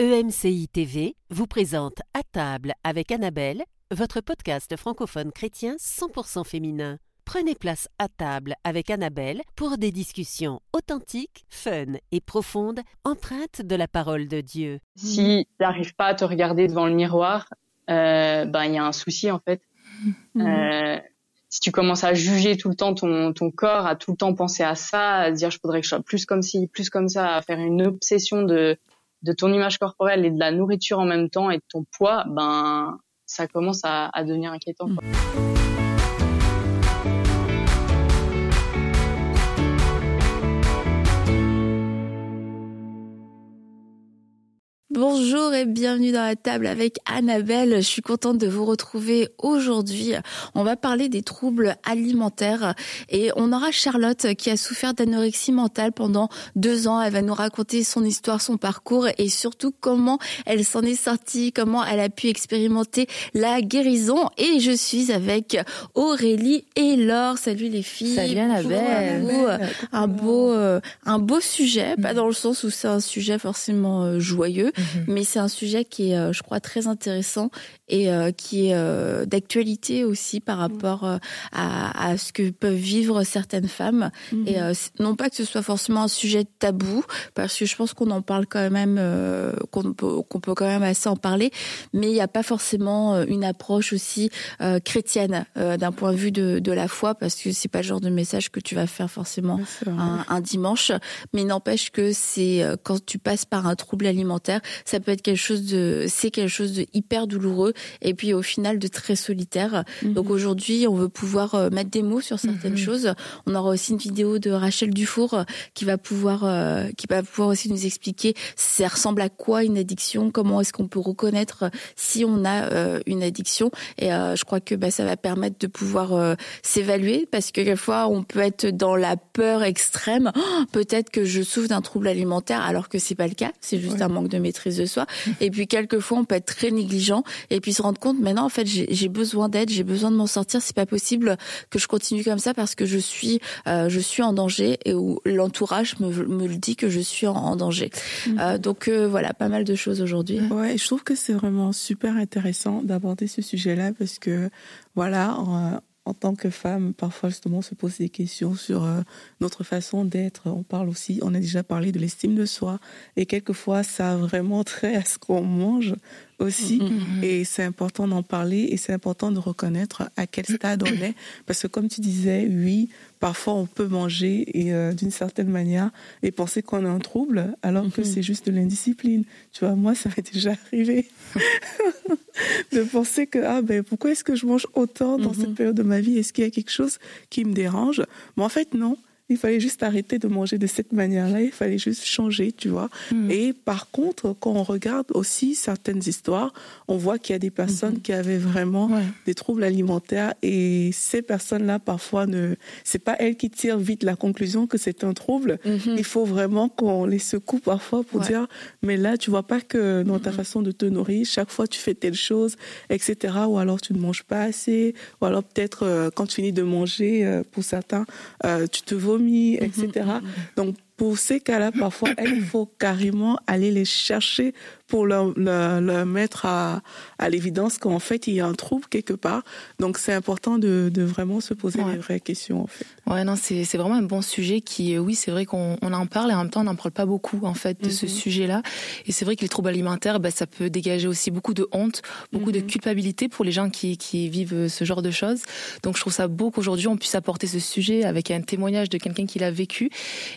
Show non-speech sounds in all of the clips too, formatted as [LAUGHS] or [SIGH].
EMCI TV vous présente À table avec Annabelle, votre podcast francophone chrétien 100% féminin. Prenez place à table avec Annabelle pour des discussions authentiques, fun et profondes, empreintes de la parole de Dieu. Si tu n'arrives pas à te regarder devant le miroir, euh, ben il y a un souci en fait. [LAUGHS] Euh, si tu commences à juger tout le temps ton, ton corps, à tout le temps penser à ça, à dire je voudrais que je sois plus comme ci, plus comme ça, à faire une obsession de de ton image corporelle et de la nourriture en même temps et de ton poids, ben ça commence à, devenir inquiétant. quoi. Bonjour et bienvenue dans la table avec Annabelle. Je suis contente de vous retrouver aujourd'hui. On va parler des troubles alimentaires et on aura Charlotte qui a souffert d'anorexie mentale pendant deux ans. Elle va nous raconter son histoire, son parcours et surtout comment elle s'en est sortie, comment elle a pu expérimenter la guérison. Et je suis avec Aurélie et Laure. Salut les filles. Salut Annabelle. Un beau, euh, un beau sujet, pas dans le sens où c'est un sujet forcément euh, joyeux, mais c'est un sujet qui est, euh, je crois, très intéressant et euh, qui est euh, d'actualité aussi par rapport euh, à, à ce que peuvent vivre certaines femmes. Et euh, non pas que ce soit forcément un sujet tabou, parce que je pense qu'on en parle quand même, euh, qu'on peut, qu'on peut quand même assez en parler, mais il n'y a pas forcément une approche aussi euh, chrétienne euh, d'un point de vue de, de la foi, parce que c'est pas le genre de message que tu vas faire forcément un, un dimanche, mais n'empêche que c'est quand tu passes par un trouble alimentaire, ça peut être quelque chose de, c'est quelque chose de hyper douloureux et puis au final de très solitaire. Donc aujourd'hui, on veut pouvoir euh, mettre des mots sur certaines choses. On aura aussi une vidéo de Rachel Dufour euh, qui va pouvoir, euh, qui va pouvoir aussi nous expliquer ça ressemble à quoi une addiction, comment est-ce qu'on peut reconnaître si on a euh, une addiction. Et euh, je crois que bah, ça va permettre de pouvoir s'évaluer parce que quelquefois on peut être dans la peur extrême. Oh, Peut-être que je souffre d'un trouble alimentaire alors que c'est pas le cas, c'est juste un manque de maîtrise de soi. Et puis quelquefois on peut être très négligent et puis se rendre compte maintenant en fait j'ai besoin d'aide, j'ai besoin de m'en sortir. C'est pas possible que je continue comme ça parce que je suis euh, je suis en danger et où l'entourage me, me le dit que je suis en, en danger. Euh, donc euh, voilà, pas mal de choses aujourd'hui. Ouais, je trouve que c'est vraiment super intéressant d'aborder ce sujet-là parce que, voilà, en, en tant que femme, parfois justement, on se pose des questions sur euh, notre façon d'être. On parle aussi, on a déjà parlé de l'estime de soi et quelquefois, ça a vraiment [LAUGHS] trait à ce qu'on mange aussi. Et c'est important d'en parler et c'est important de reconnaître à quel [COUGHS] stade on est. Parce que comme tu disais, oui, parfois on peut manger et euh, d'une certaine manière et penser qu'on a un trouble alors que c'est juste de l'indiscipline. Tu vois, moi, ça m'est déjà arrivé [LAUGHS] de penser que ah ben pourquoi est-ce que je mange autant dans cette période de ma vie? Est-ce qu'il y a quelque chose qui me dérange? Mais en fait non. Il fallait juste arrêter de manger de cette manière-là. Il fallait juste changer, tu vois. Et par contre, quand on regarde aussi certaines histoires, on voit qu'il y a des personnes qui avaient vraiment Ouais. des troubles alimentaires et ces personnes-là, parfois, ne, c'est pas elles qui tirent vite la conclusion que c'est un trouble. Il faut vraiment qu'on les secoue parfois pour Ouais. dire, mais là, tu vois pas que dans ta façon de te nourrir, chaque fois tu fais telle chose, etc. Ou alors tu ne manges pas assez, ou alors peut-être euh, quand tu finis de manger, euh, pour certains, euh, tu te vomis, etc. Donc pour ces cas-là, parfois, il faut carrément aller les chercher pour leur, leur, leur mettre à, à l'évidence qu'en fait, il y a un trouble quelque part. Donc, c'est important de, de vraiment se poser Ouais. les vraies questions, en fait. Ouais, non, c'est c'est vraiment un bon sujet qui, euh, oui, c'est vrai qu'on on en parle et en même temps on n'en parle pas beaucoup en fait de ce sujet-là. Et c'est vrai que les troubles alimentaires, bah, ça peut dégager aussi beaucoup de honte, beaucoup de culpabilité pour les gens qui, qui vivent euh, ce genre de choses. Donc je trouve ça beau qu'aujourd'hui on puisse apporter ce sujet avec un témoignage de quelqu'un qui l'a vécu.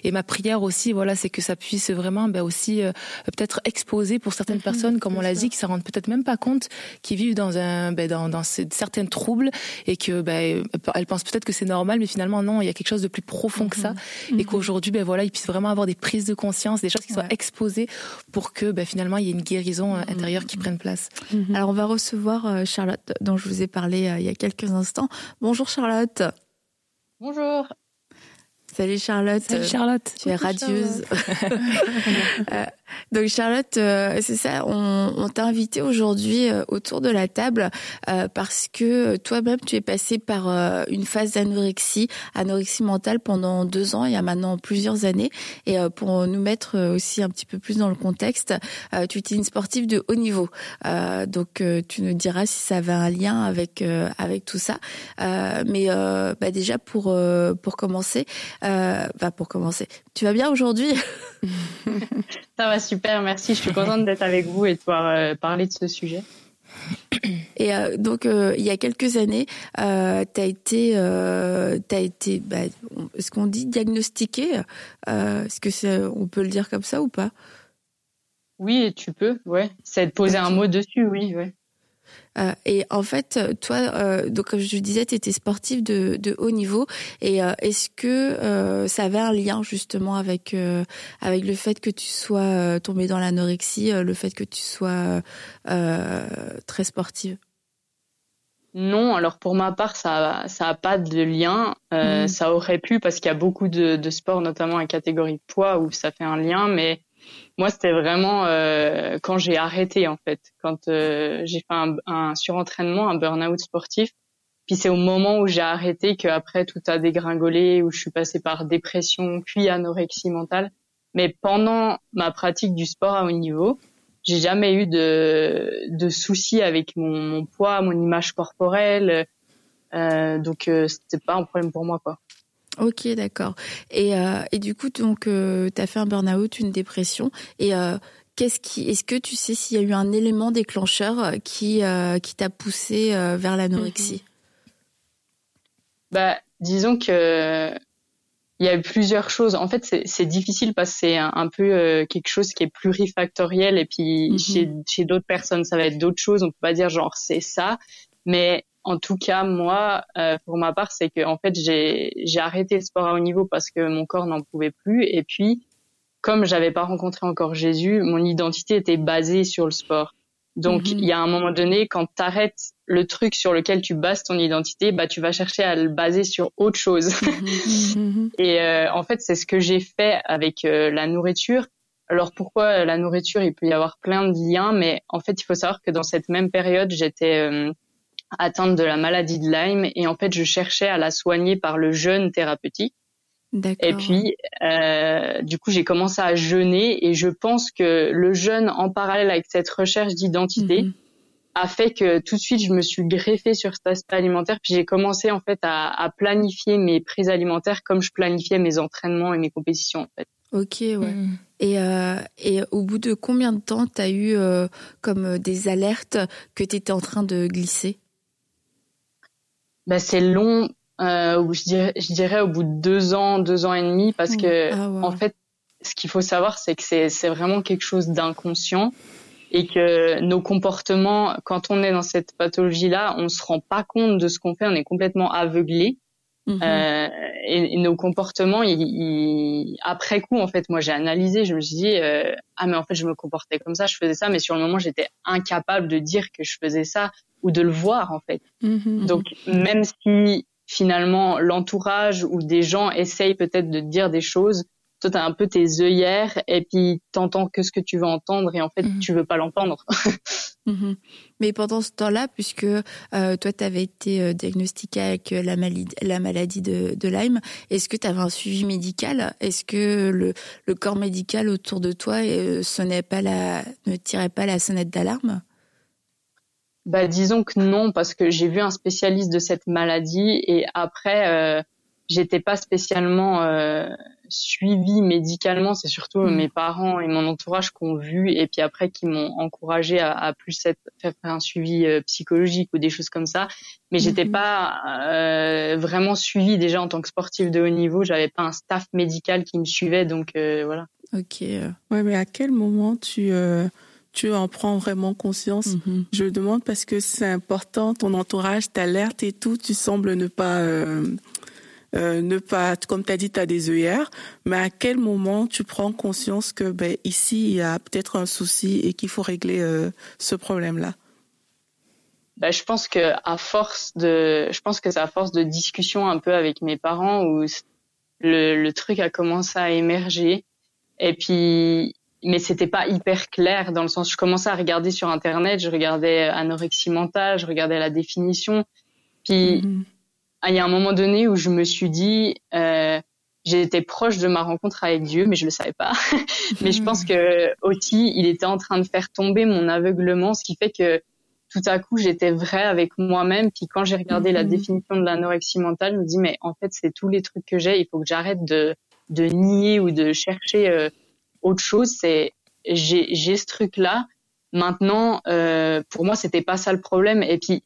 Et ma prière aussi, voilà, c'est que ça puisse vraiment bah, aussi euh, peut-être exposer pour certaines personnes, comme on l'a dit, qui s'en rendent peut-être même pas compte, qui vivent dans un, bah, dans, dans ce- certains troubles et que elles pensent peut-être que c'est normal, mais finalement non, il y a quelque chose de plus profond que ça, et qu'aujourd'hui, ben voilà, ils puissent vraiment avoir des prises de conscience, des choses qui soient Ouais. exposées pour que ben, finalement il y ait une guérison euh, intérieure qui prenne place. Alors on va recevoir euh, Charlotte dont je vous ai parlé euh, il y a quelques instants. Bonjour Charlotte. Bonjour. Salut Charlotte. Salut Charlotte. Tu es radieuse. [LAUGHS] [LAUGHS] Donc Charlotte, euh, c'est ça, on, t'a invité aujourd'hui euh, autour de la table euh, parce que toi-même tu es passé par une phase d'anorexie, anorexie mentale pendant deux ans, il y a maintenant plusieurs années. Et pour nous mettre aussi un petit peu plus dans le contexte, tu étais une sportive de haut niveau. donc tu nous diras si ça avait un lien avec avec tout ça. mais bah déjà pour pour commencer, bah pour commencer, tu vas bien aujourd'hui? [LAUGHS] Ça va super, merci. Je suis contente d'être avec vous et de pouvoir euh, parler de ce sujet. Et euh, donc, euh, il y a quelques années, euh, tu as été, as été bah, est-ce qu'on dit diagnostiqué? Est-ce que c'est, on peut le dire comme ça ou pas? Oui, tu peux, ouais. C'est de poser un mot dessus, oui, ouais. Euh, et en fait, toi, euh, donc comme je disais, tu étais sportif de, de, haut niveau. Et euh, est-ce que ça avait un lien justement avec avec le fait que tu sois tombé dans l'anorexie, le fait que tu sois très sportive? Non, alors pour ma part, ça ça a pas de lien. Mmh. Ça aurait pu parce qu'il y a beaucoup de, de sports, notamment en catégorie poids, où ça fait un lien, mais moi, c'était vraiment euh, quand j'ai arrêté en fait, quand euh, j'ai fait un, un, surentraînement, un burn-out sportif. Puis c'est au moment où j'ai arrêté qu'après tout a dégringolé, où je suis passée par dépression, puis anorexie mentale. Mais pendant ma pratique du sport à haut niveau, j'ai jamais eu de, de soucis avec mon, mon poids, mon image corporelle. Euh, donc euh, c'était pas un problème pour moi quoi. Ok, d'accord. Et, euh, et du coup, donc, euh, tu as fait un burn-out, une dépression. Et euh, qu'est-ce qui, est-ce que tu sais s'il y a eu un élément déclencheur qui, qui t'a poussé vers l'anorexie? Bah, disons que il y a eu plusieurs choses. En fait, c'est difficile parce que c'est un, peu quelque chose qui est plurifactoriel et puis mm-hmm. chez, chez d'autres personnes, ça va être d'autres choses. On peut pas dire genre c'est ça, mais en tout cas, moi, euh, pour ma part, c'est que en fait, j'ai arrêté le sport à haut niveau parce que mon corps n'en pouvait plus. Et puis, comme j'avais pas rencontré encore Jésus, mon identité était basée sur le sport. Donc, mhm. il y a un moment donné, quand tu arrêtes le truc sur lequel tu bases ton identité, bah, tu vas chercher à le baser sur autre chose. Mhm. [LAUGHS] Mhm. et euh, en fait, c'est ce que j'ai fait avec euh, la nourriture. Alors pourquoi la nourriture Il peut y avoir plein de liens, mais en fait, il faut savoir que dans cette même période, j'étais atteinte de la maladie de Lyme et en fait je cherchais à la soigner par le jeûne thérapeutique. Et puis euh, du coup j'ai commencé à jeûner et je pense que le jeûne en parallèle avec cette recherche d'identité mhm. a fait que tout de suite je me suis greffée sur cet aspect alimentaire puis j'ai commencé en fait à, à, planifier mes prises alimentaires comme je planifiais mes entraînements et mes compétitions en fait. Ok, ouais. Mhm. Et, euh, et au bout de combien de temps tu as eu euh, comme des alertes que tu étais en train de glisser? Bah, c'est long. Euh, je dirais, je dirais au bout de deux ans, deux ans et demi, parce que ah, en fait, ce qu'il faut savoir, c'est que c'est, c'est vraiment quelque chose d'inconscient et que nos comportements, quand on est dans cette pathologie-là, on se rend pas compte de ce qu'on fait, on est complètement aveuglé. Euh, et, nos comportements, ils, après coup, en fait, moi j'ai analysé, je me suis dit euh, ah mais en fait je me comportais comme ça, je faisais ça, mais sur le moment j'étais incapable de dire que je faisais ça ou de le voir en fait. Mhm. Donc même si finalement l'entourage ou des gens essayent peut-être de dire des choses, toi t'as un peu tes œillères et puis t'entends que ce que tu veux entendre et en fait mhm. tu veux pas l'entendre. [LAUGHS] Mhm. Mais pendant ce temps-là, puisque euh, toi tu avais été euh, diagnostiqué avec euh, la maladie, la maladie de, de Lyme, est-ce que tu avais un suivi médical? Est-ce que le, le, corps médical autour de toi sonnait pas la, ne tirait pas la sonnette d'alarme? Bah, disons que non, parce que j'ai vu un spécialiste de cette maladie et après, euh, j'étais pas spécialement euh, suivie médicalement. C'est surtout mm. mes parents et mon entourage qui ont vu et puis après qui m'ont encouragé à, à plus être, faire un suivi euh, psychologique ou des choses comme ça. Mais j'étais mm-hmm. pas euh, vraiment suivie déjà en tant que sportive de haut niveau. J'avais pas un staff médical qui me suivait, donc euh, voilà. Ok. Ouais, mais à quel moment tu tu en prends vraiment conscience? Mhm. Je demande parce que c'est important, ton entourage t'alerte et tout, tu sembles ne pas, euh, euh, ne pas, comme tu as dit, tu as des œillères, mais à quel moment tu prends conscience que ben, ici, il y a peut-être un souci et qu'il faut régler euh, ce problème-là? Bah, je pense que à force de, je pense que c'est à force de discussion un peu avec mes parents où le, le truc a commencé à émerger. Et puis mais c'était pas hyper clair dans le sens je commençais à regarder sur internet, je regardais anorexie mentale, je regardais la définition, puis mhm. Il y a un moment donné où je me suis dit euh, j'étais proche de ma rencontre avec Dieu, mais je le savais pas. [LAUGHS] mais je pense que aussi, il était en train de faire tomber mon aveuglement, ce qui fait que tout à coup, j'étais vrai avec moi-même. Puis quand j'ai regardé la mhm. définition de l'anorexie mentale, je me dis, mais en fait, c'est tous les trucs que j'ai. Il faut que j'arrête de, de nier ou de chercher euh, autre chose. C'est j'ai, j'ai ce truc-là. Maintenant, euh, pour moi, c'était pas ça le problème. Et puis,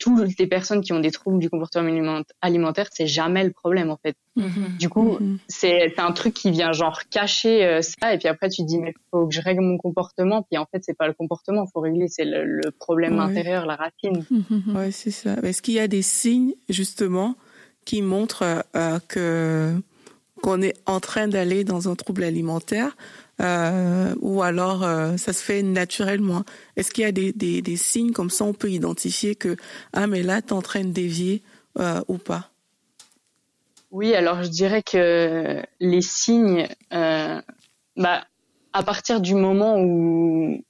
toutes les personnes qui ont des troubles du comportement alimentaire, c'est jamais le problème en fait. Mm-hmm. Du coup, mm-hmm. c'est un truc qui vient genre cacher euh, ça et puis après tu te dis mais faut que je règle mon comportement puis en fait c'est pas le comportement, faut régler c'est le, problème intérieur, la racine. Mm-hmm. Ouais, c'est ça. Est-ce qu'il y a des signes justement qui montrent euh, que qu'on est en train d'aller dans un trouble alimentaire euh, ou alors euh, ça se fait naturellement Est-ce qu'il y a des, des, des, signes comme ça on peut identifier que ah mais là tu es en train de dévier euh, ou pas? Oui, alors je dirais que les signes, bah, à partir du moment où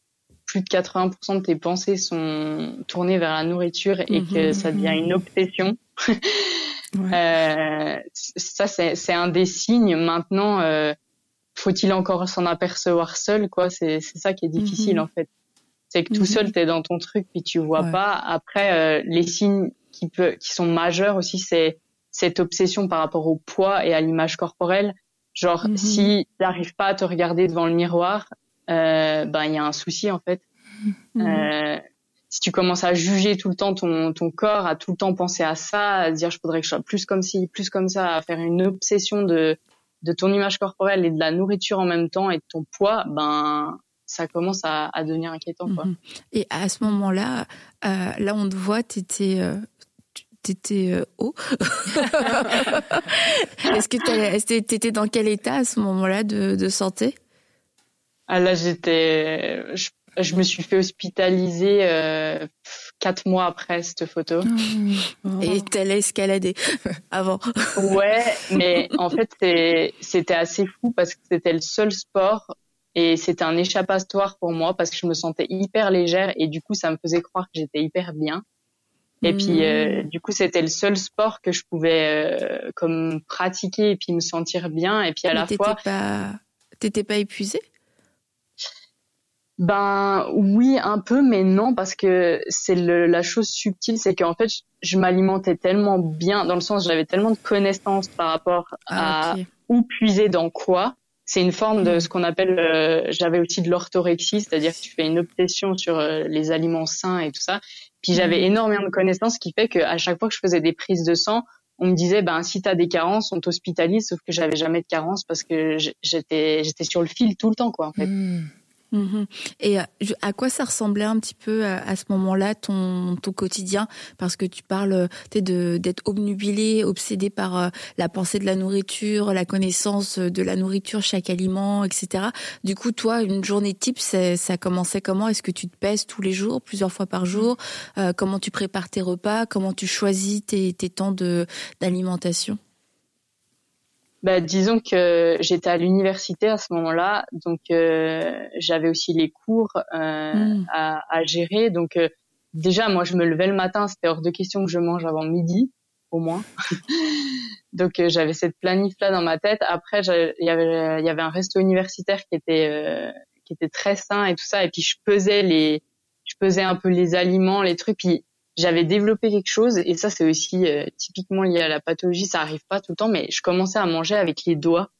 plus de 80% de tes pensées sont tournées vers la nourriture et que mhm. ça devient une obsession. [LAUGHS] ouais. ça, c'est un des signes. Maintenant, faut-il encore s'en apercevoir seul quoi? C'est c'est ça qui est difficile mhm. en fait. C'est que tout seul mhm. tu es dans ton truc puis tu vois pas. Après euh, les signes qui peut qui sont majeurs aussi c'est cette obsession par rapport au poids et à l'image corporelle. Genre mhm. si tu n'arrives pas à te regarder devant le miroir euh, ben il y a un souci en fait. Euh, si tu commences à juger tout le temps ton, ton corps, à tout le temps penser à ça, à dire je voudrais que je sois plus comme ci, plus comme ça, à faire une obsession de de ton image corporelle et de la nourriture en même temps et de ton poids, ben ça commence à, à devenir inquiétant. Quoi. Mhm. Et à ce moment-là, euh, là on te voit, t'étais euh, t'étais euh, haut. [LAUGHS] Est-ce que t'étais dans quel état à ce moment-là de, de santé? Ah là j'étais, je, je, me suis fait hospitaliser euh, quatre mois après cette photo. Oh. Et t'allais escalader [LAUGHS] avant. Ouais, mais en fait c'était assez fou parce que c'était le seul sport et c'était un échappatoire pour moi parce que je me sentais hyper légère et du coup ça me faisait croire que j'étais hyper bien. Et puis euh, hmm. du coup c'était le seul sport que je pouvais euh, comme pratiquer et puis me sentir bien et puis à la fois. Pas... T'étais pas épuisée? Ben oui, un peu, mais non, parce que c'est la chose subtile, c'est qu'en fait, je, m'alimentais tellement bien, dans le sens, j'avais tellement de connaissances par rapport ah, à où puiser dans quoi. C'est une forme de hmm. ce qu'on appelle, euh, j'avais aussi de l'orthorexie, c'est-à-dire que tu fais une obsession sur euh, les aliments sains et tout ça. Puis j'avais hmm. énormément de connaissances, ce qui fait qu'à chaque fois que je faisais des prises de sang, on me disait ben si t'as des carences, on t'hospitalise, sauf que j'avais jamais de carences parce que j'étais j'étais sur le fil tout le temps quoi en fait. Hmm. Mhm. Et euh, à quoi ça ressemblait un petit peu euh, à, ce moment-là ton, ton quotidien? Parce que tu parles de d'être obnubilé, obsédé par euh, la pensée de la nourriture, la connaissance de la nourriture, chaque aliment, etc. Du coup, toi, une journée type, ça commençait comment? Est-ce que tu te pèses tous les jours, plusieurs fois par jour? Comment tu prépares tes repas? Comment tu choisis tes, tes temps d'alimentation? Bah, disons que j'étais à l'université à ce moment-là, donc euh, j'avais aussi les cours euh, hmm. à, à, gérer. Donc euh, déjà, moi, je me levais le matin, c'était hors de question que je mange avant midi, au moins. [LAUGHS] donc euh, j'avais cette planif-là dans ma tête. Après, il y avait, y avait un resto universitaire qui était euh, qui était très sain et tout ça. Et puis je pesais les, je pesais un peu les aliments, les trucs. Puis j'avais développé quelque chose et ça c'est aussi euh, typiquement lié à la pathologie, ça arrive pas tout le temps, mais je commençais à manger avec les doigts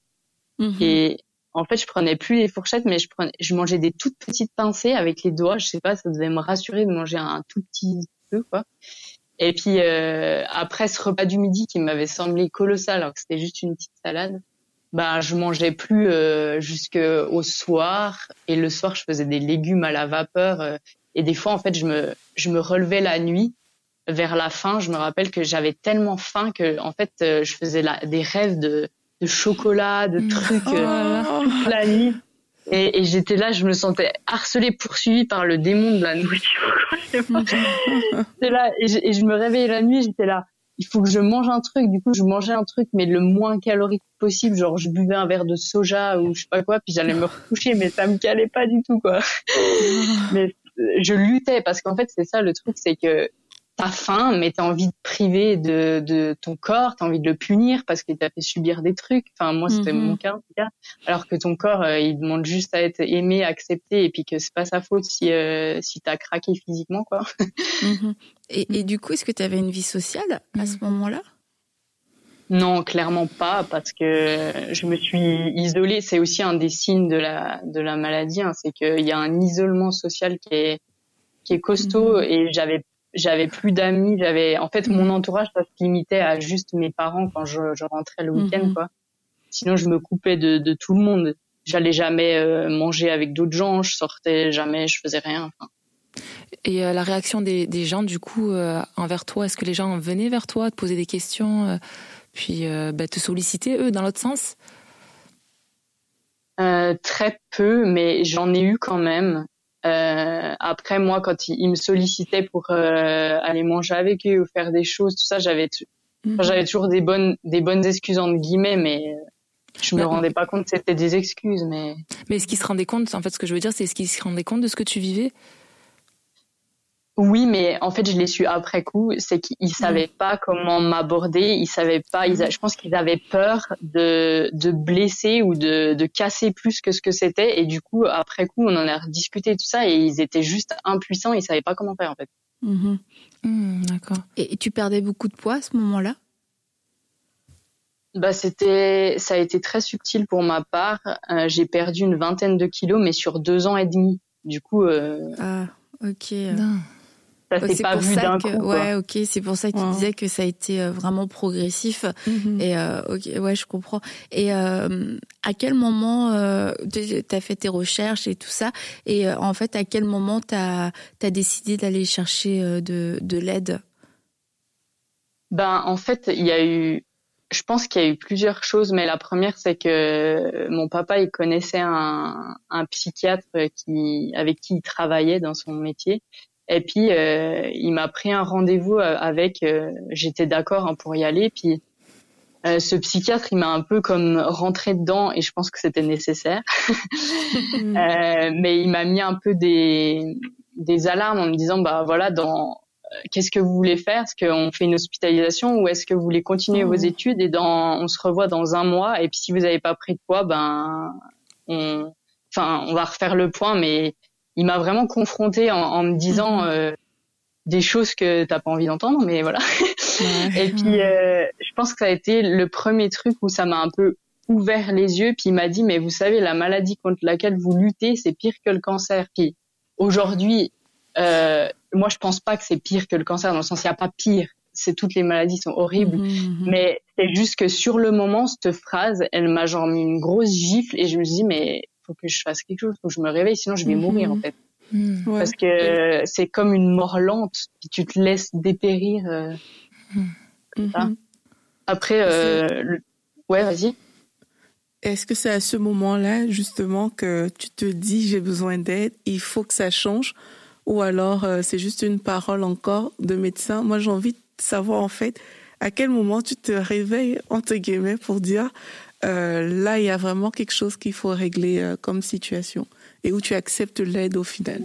mhm. et en fait je prenais plus les fourchettes, mais je prenais, je mangeais des toutes petites pincées avec les doigts. Je sais pas, ça devait me rassurer de manger un tout petit peu quoi. Et puis euh, après ce repas du midi qui m'avait semblé colossal alors que c'était juste une petite salade, bah je mangeais plus euh, jusqu'au soir et le soir je faisais des légumes à la vapeur euh, et des fois, en fait, je me, je me relevais la nuit. Vers la fin, je me rappelle que j'avais tellement faim que, en fait, euh, je faisais la, des rêves de, de chocolat, de mm. trucs euh, oh. la nuit. Et, et j'étais là, je me sentais harcelée, poursuivie par le démon de la nourriture. [LAUGHS] là, et je, et je, me réveillais la nuit, j'étais là. il faut que je mange un truc. Du coup, je mangeais un truc, mais le moins calorique possible. Genre, je buvais un verre de soja ou je sais pas quoi, puis j'allais me recoucher, mais ça me calait pas du tout, quoi. [LAUGHS] mais je luttais parce qu'en fait, c'est ça le truc, c'est que t'as faim, mais t'as envie de priver de, de ton corps, t'as envie de le punir parce qu'il t'a fait subir des trucs. Enfin, moi, c'était mon mhm. cas, en tout cas. Alors que ton corps, euh, il demande juste à être aimé, accepté, et puis que c'est pas sa faute si euh, si t'as craqué physiquement, quoi. Mhm. Et, [LAUGHS] et, du coup, est-ce que t'avais une vie sociale à ce moment-là? Non, clairement pas, parce que je me suis isolée. C'est aussi un des signes de la de la maladie, hein, c'est qu'il y a un isolement social qui est qui est costaud mhm. et j'avais j'avais plus d'amis, j'avais en fait mon entourage ça se limitait à juste mes parents quand je, je rentrais le week-end mhm. quoi. Sinon je me coupais de, de tout le monde. J'allais jamais euh, manger avec d'autres gens, je sortais jamais, je faisais rien. Enfin. Et euh, la réaction des, des, gens du coup euh, envers toi, est-ce que les gens venaient vers toi, te poser des questions, puis bah, te solliciter eux dans l'autre sens? Très peu, mais j'en ai eu quand même. Euh, après, moi, quand ils, me sollicitaient pour euh, aller manger avec eux ou faire des choses, tout ça, j'avais mhm. j'avais toujours des bonnes des bonnes excuses entre guillemets, mais je me rendais pas compte que c'était des excuses. Mais mais est-ce qu'ils se rendaient compte En fait, ce que je veux dire, c'est est-ce qu'ils se rendaient compte de ce que tu vivais? Oui, mais en fait, je l'ai su après coup. C'est qu'ils mm. savaient pas comment m'aborder. Ils savaient pas. Ils je pense qu'ils avaient peur de, de blesser ou de, de casser plus que ce que c'était. Et du coup, après coup, on en a rediscuté tout ça et ils étaient juste impuissants. Ils savaient pas comment faire en fait. Mm-hmm. Mm, d'accord. Et, tu perdais beaucoup de poids à ce moment-là? Bah c'était, ça a été très subtil pour ma part. Euh, j'ai perdu une vingtaine de kilos, mais sur deux ans et demi. Du coup. Euh... Ah, ok ça s'est pas vu d'un coup. Ouais, ok, c'est pour ça que tu disais que ça a été euh, vraiment progressif. Mhm. Et euh, ok, ouais, je comprends. Et euh, à quel moment euh, tu as fait tes recherches et tout ça? Et euh, en fait, à quel moment tu as, décidé d'aller chercher de, de l'aide? Ben, en fait, il y a eu je pense qu'il y a eu plusieurs choses, mais la première, c'est que mon papa, il connaissait un, un psychiatre qui, avec qui il travaillait dans son métier. Et puis euh, il m'a pris un rendez-vous euh, avec. Euh, j'étais d'accord hein, pour y aller. Puis ce psychiatre, il m'a un peu comme rentré dedans et je pense que c'était nécessaire. [LAUGHS] mais il m'a mis un peu des des alarmes en me disant bah voilà dans qu'est-ce que vous voulez faire? Est-ce qu'on fait une hospitalisation ou est-ce que vous voulez continuer vos mmh. études? Et dans on se revoit dans un mois et puis si vous n'avez pas pris de poids ben on enfin on va refaire le point mais il m'a vraiment confronté en, me disant mhm. euh, des choses que t'as pas envie d'entendre, mais voilà. et puis, euh, je pense que ça a été le premier truc où ça m'a un peu ouvert les yeux. Puis il m'a dit, mais vous savez, la maladie contre laquelle vous luttez, c'est pire que le cancer. Puis aujourd'hui, euh, moi, je pense pas que c'est pire que le cancer, dans le sens, il n'y a pas pire. C'est toutes les maladies sont horribles, mhm, mhm. mais c'est juste que sur le moment, cette phrase, elle m'a genre mis une grosse gifle et je me suis dit, mais faut que je fasse quelque chose, faut que je me réveille, sinon je vais mhm. mourir en fait. Mhm. Parce que c'est comme une mort lente, puis tu te laisses dépérir. Euh, mhm. Après, euh, ouais, vas-y. Est-ce que c'est à ce moment-là justement que tu te dis j'ai besoin d'aide, il faut que ça change, ou alors euh, c'est juste une parole encore de médecin? Moi, j'ai envie de savoir en fait à quel moment tu te réveilles entre guillemets pour dire euh, là, il y a vraiment quelque chose qu'il faut régler euh, comme situation et où tu acceptes l'aide au final.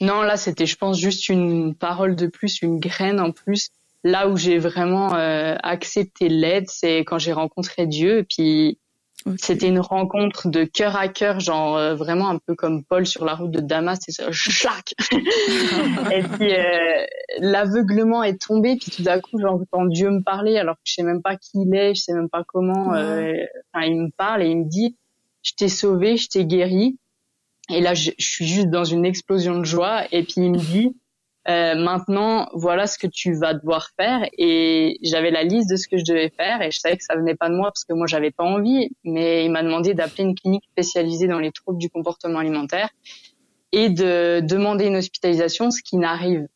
Non, là, c'était, je pense, juste une parole de plus, une graine en plus. Là où j'ai vraiment euh, accepté l'aide, c'est quand j'ai rencontré Dieu. Et puis, c'était une rencontre de cœur à cœur, genre euh, vraiment un peu comme Paul sur la route de Damas, c'est ça, [LAUGHS] et puis euh, l'aveuglement est tombé, puis tout d'un coup j'entends Dieu me parler alors que je sais même pas qui il est, je sais même pas comment. Euh, enfin, il me parle et il me dit, je t'ai sauvé, je t'ai guéri. Et là, je, je suis juste dans une explosion de joie. Et puis il me dit, euh, maintenant, voilà ce que tu vas devoir faire. Et j'avais la liste de ce que je devais faire et je savais que ça venait pas de moi parce que moi j'avais pas envie. Mais il m'a demandé d'appeler une clinique spécialisée dans les troubles du comportement alimentaire et de demander une hospitalisation, ce qui n'arrive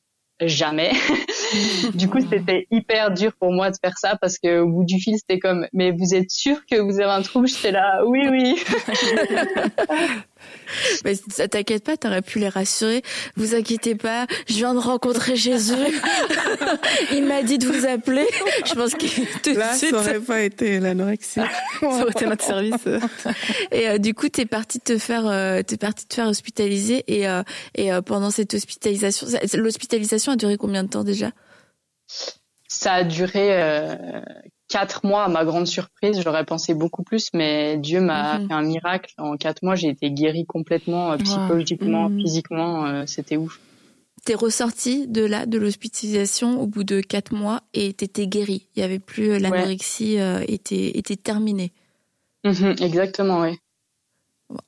jamais. [LAUGHS] [LAUGHS] du coup, c'était hyper dur pour moi de faire ça parce que au bout du fil, c'était comme, mais vous êtes sûr que vous avez un trouble? J'étais là, oui, oui. [LAUGHS] Mais ça t'inquiète pas, t'aurais pu les rassurer. Vous inquiétez pas, je viens de rencontrer Jésus. [LAUGHS] Il m'a dit de vous appeler. Je pense que là, ça aurait pas été l'anorexie. ça aurait été notre service. et euh, du coup, t'es parti te faire, euh, t'es parti te faire hospitaliser et euh, et pendant cette hospitalisation, l'hospitalisation a duré combien de temps déjà? Ça a duré quatre mois, à ma grande surprise, j'aurais pensé beaucoup plus, mais Dieu m'a mhm. fait un miracle. En quatre mois, j'ai été guérie complètement, euh, psychologiquement, mhm. physiquement, euh, c'était ouf. T'es ressorti de là, de l'hospitalisation, au bout de quatre mois, et t'étais guérie. Il y avait plus euh, l'anorexie était était terminée. Mhm, exactement, oui.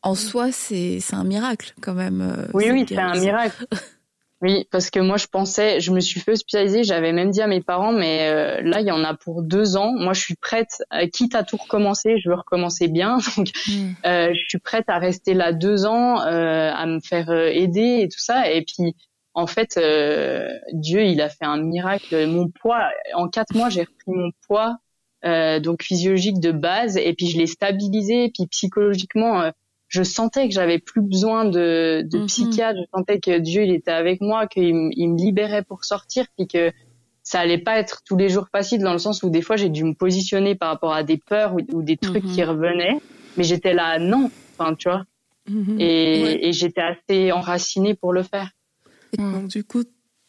En soi, c'est c'est un miracle quand même. oui, oui, c'est un miracle. [LAUGHS] Oui, parce que moi je pensais, je me suis fait hospitaliser, j'avais même dit à mes parents, mais euh, là il y en a pour deux ans. Moi je suis prête, euh, quitte à tout recommencer, je veux recommencer bien, [LAUGHS] donc hmm. euh, je suis prête à rester là deux ans, à me faire aider et tout ça. Et puis en fait, Dieu il a fait un miracle. Mon poids, en quatre mois j'ai repris mon poids, donc physiologique de base, et puis je l'ai stabilisé, et puis psychologiquement je sentais que j'avais plus besoin de, de mhm. psychiatre. Je sentais que Dieu, il était avec moi, qu'il me libérait pour sortir, puis que ça allait pas être tous les jours facile dans le sens où des fois j'ai dû me positionner par rapport à des peurs ou, des trucs qui mhm. revenaient, mais j'étais là non, enfin tu vois, mhm. et, et j'étais assez enracinée pour le faire. donc du coup,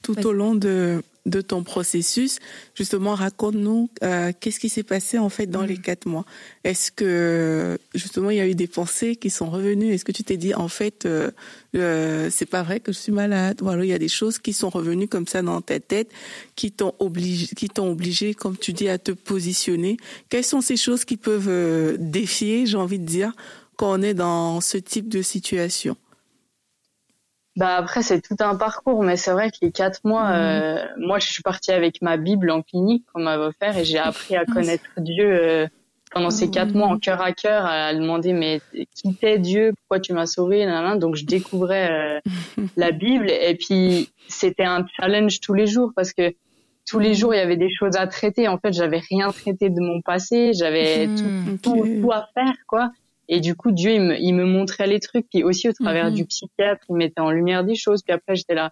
tout au long de de ton processus. Justement, raconte-nous euh, qu'est-ce qui s'est passé en fait dans les mm. quatre mois? Est-ce que justement il y a eu des pensées qui sont revenues? Est-ce que tu t'es dit en fait euh, euh, c'est pas vrai que je suis malade? Ou alors il y a des choses qui sont revenues comme ça dans ta tête qui t'ont obligé, qui t'ont obligé, comme tu dis, à te positionner? Quelles sont ces choses qui peuvent euh, défier, j'ai envie de dire, quand on est dans ce type de situation? Bah après c'est tout un parcours, mais c'est vrai que les quatre mois, mhm. euh, moi je suis partie avec ma Bible en clinique qu'on m'avait offert et j'ai [LAUGHS] appris à connaître Dieu euh, pendant ces quatre mois en cœur à cœur, à demander mais qui t'es Dieu, pourquoi tu m'as sauvé, donc je découvrais euh, [LAUGHS] la Bible et puis c'était un challenge tous les jours parce que tous les jours il y avait des choses à traiter. En fait j'avais rien traité de mon passé, j'avais mhm. tout, tout, tout à faire quoi. Et du coup, Dieu, il me, il me montrait les trucs. Puis aussi, au travers mhm. du psychiatre, il mettait en lumière des choses. Puis après, j'étais là.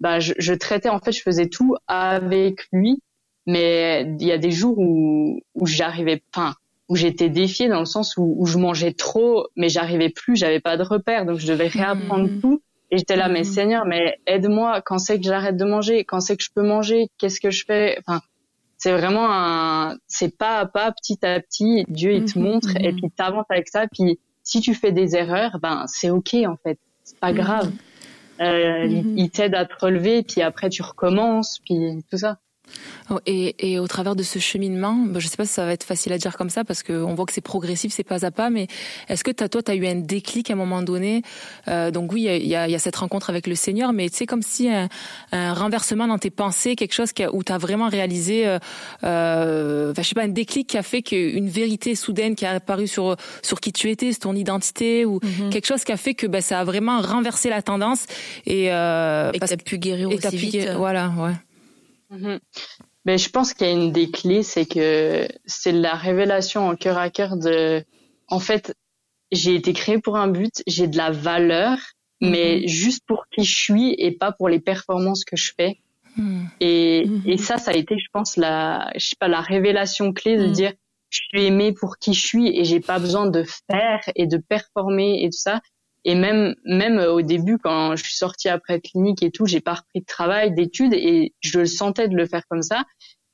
Bah, je, je, traitais, en fait, je faisais tout avec lui. Mais il y a des jours où, où j'arrivais, enfin, où j'étais défiée dans le sens où, où je mangeais trop, mais j'arrivais plus, j'avais pas de repères. Donc, je devais réapprendre mhm. tout. Et j'étais là, mais mhm. Seigneur, mais aide-moi. Quand c'est que j'arrête de manger? Quand c'est que je peux manger? Qu'est-ce que je fais? Enfin, c'est vraiment un, c'est pas à pas, petit à petit, Dieu il te mhm, montre et mhm. puis t'avances avec ça. Puis si tu fais des erreurs, ben c'est ok en fait, c'est pas mhm. grave. Euh, il, t'aide à te relever, puis après tu recommences, puis tout ça. Et, et, au travers de ce cheminement, bah, je sais pas si ça va être facile à dire comme ça parce qu'on voit que c'est progressif, c'est pas à pas, mais est-ce que as, toi, tu as eu un déclic à un moment donné? Euh, Donc oui, il y a, y a, cette rencontre avec le Seigneur, mais c'est comme si un, un, renversement dans tes pensées, quelque chose où tu as vraiment réalisé, euh, euh, je sais pas, un déclic qui a fait qu'une vérité soudaine qui a apparu sur sur qui tu étais, sur ton identité, ou mm-hmm. quelque chose qui a fait que bah, ça a vraiment renversé la tendance et, euh, et que tu as pu guérir aussi vite. voilà, ouais. Mais je pense qu'il y a une des clés, c'est que c'est la révélation en cœur à cœur de, en fait, j'ai été créée pour un but, j'ai de la valeur, mais juste pour qui je suis et pas pour les performances que je fais. Mm. Et, et ça, ça a été, je pense, la, je sais pas, la révélation clé de dire, je suis aimée pour qui je suis et j'ai pas besoin de faire et de performer et tout ça. Et même, même euh, au début, quand je suis sortie après clinique et tout, j'ai pas repris de travail, d'études, et je le sentais de le faire comme ça.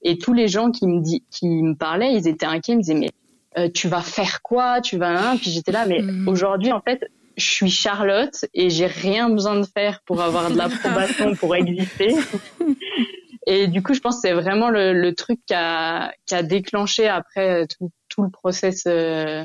Et tous les gens qui me dit, qui me parlaient, ils étaient inquiets, ils me disaient mais euh, tu vas faire quoi? Tu vas hein? Puis j'étais là, mais mm. aujourd'hui en fait, je suis Charlotte et j'ai rien besoin de faire pour avoir de l'approbation pour exister. [LAUGHS] Et du coup, je pense que c'est vraiment le, le, truc qui a, qui a déclenché après euh, tout, tout le process euh,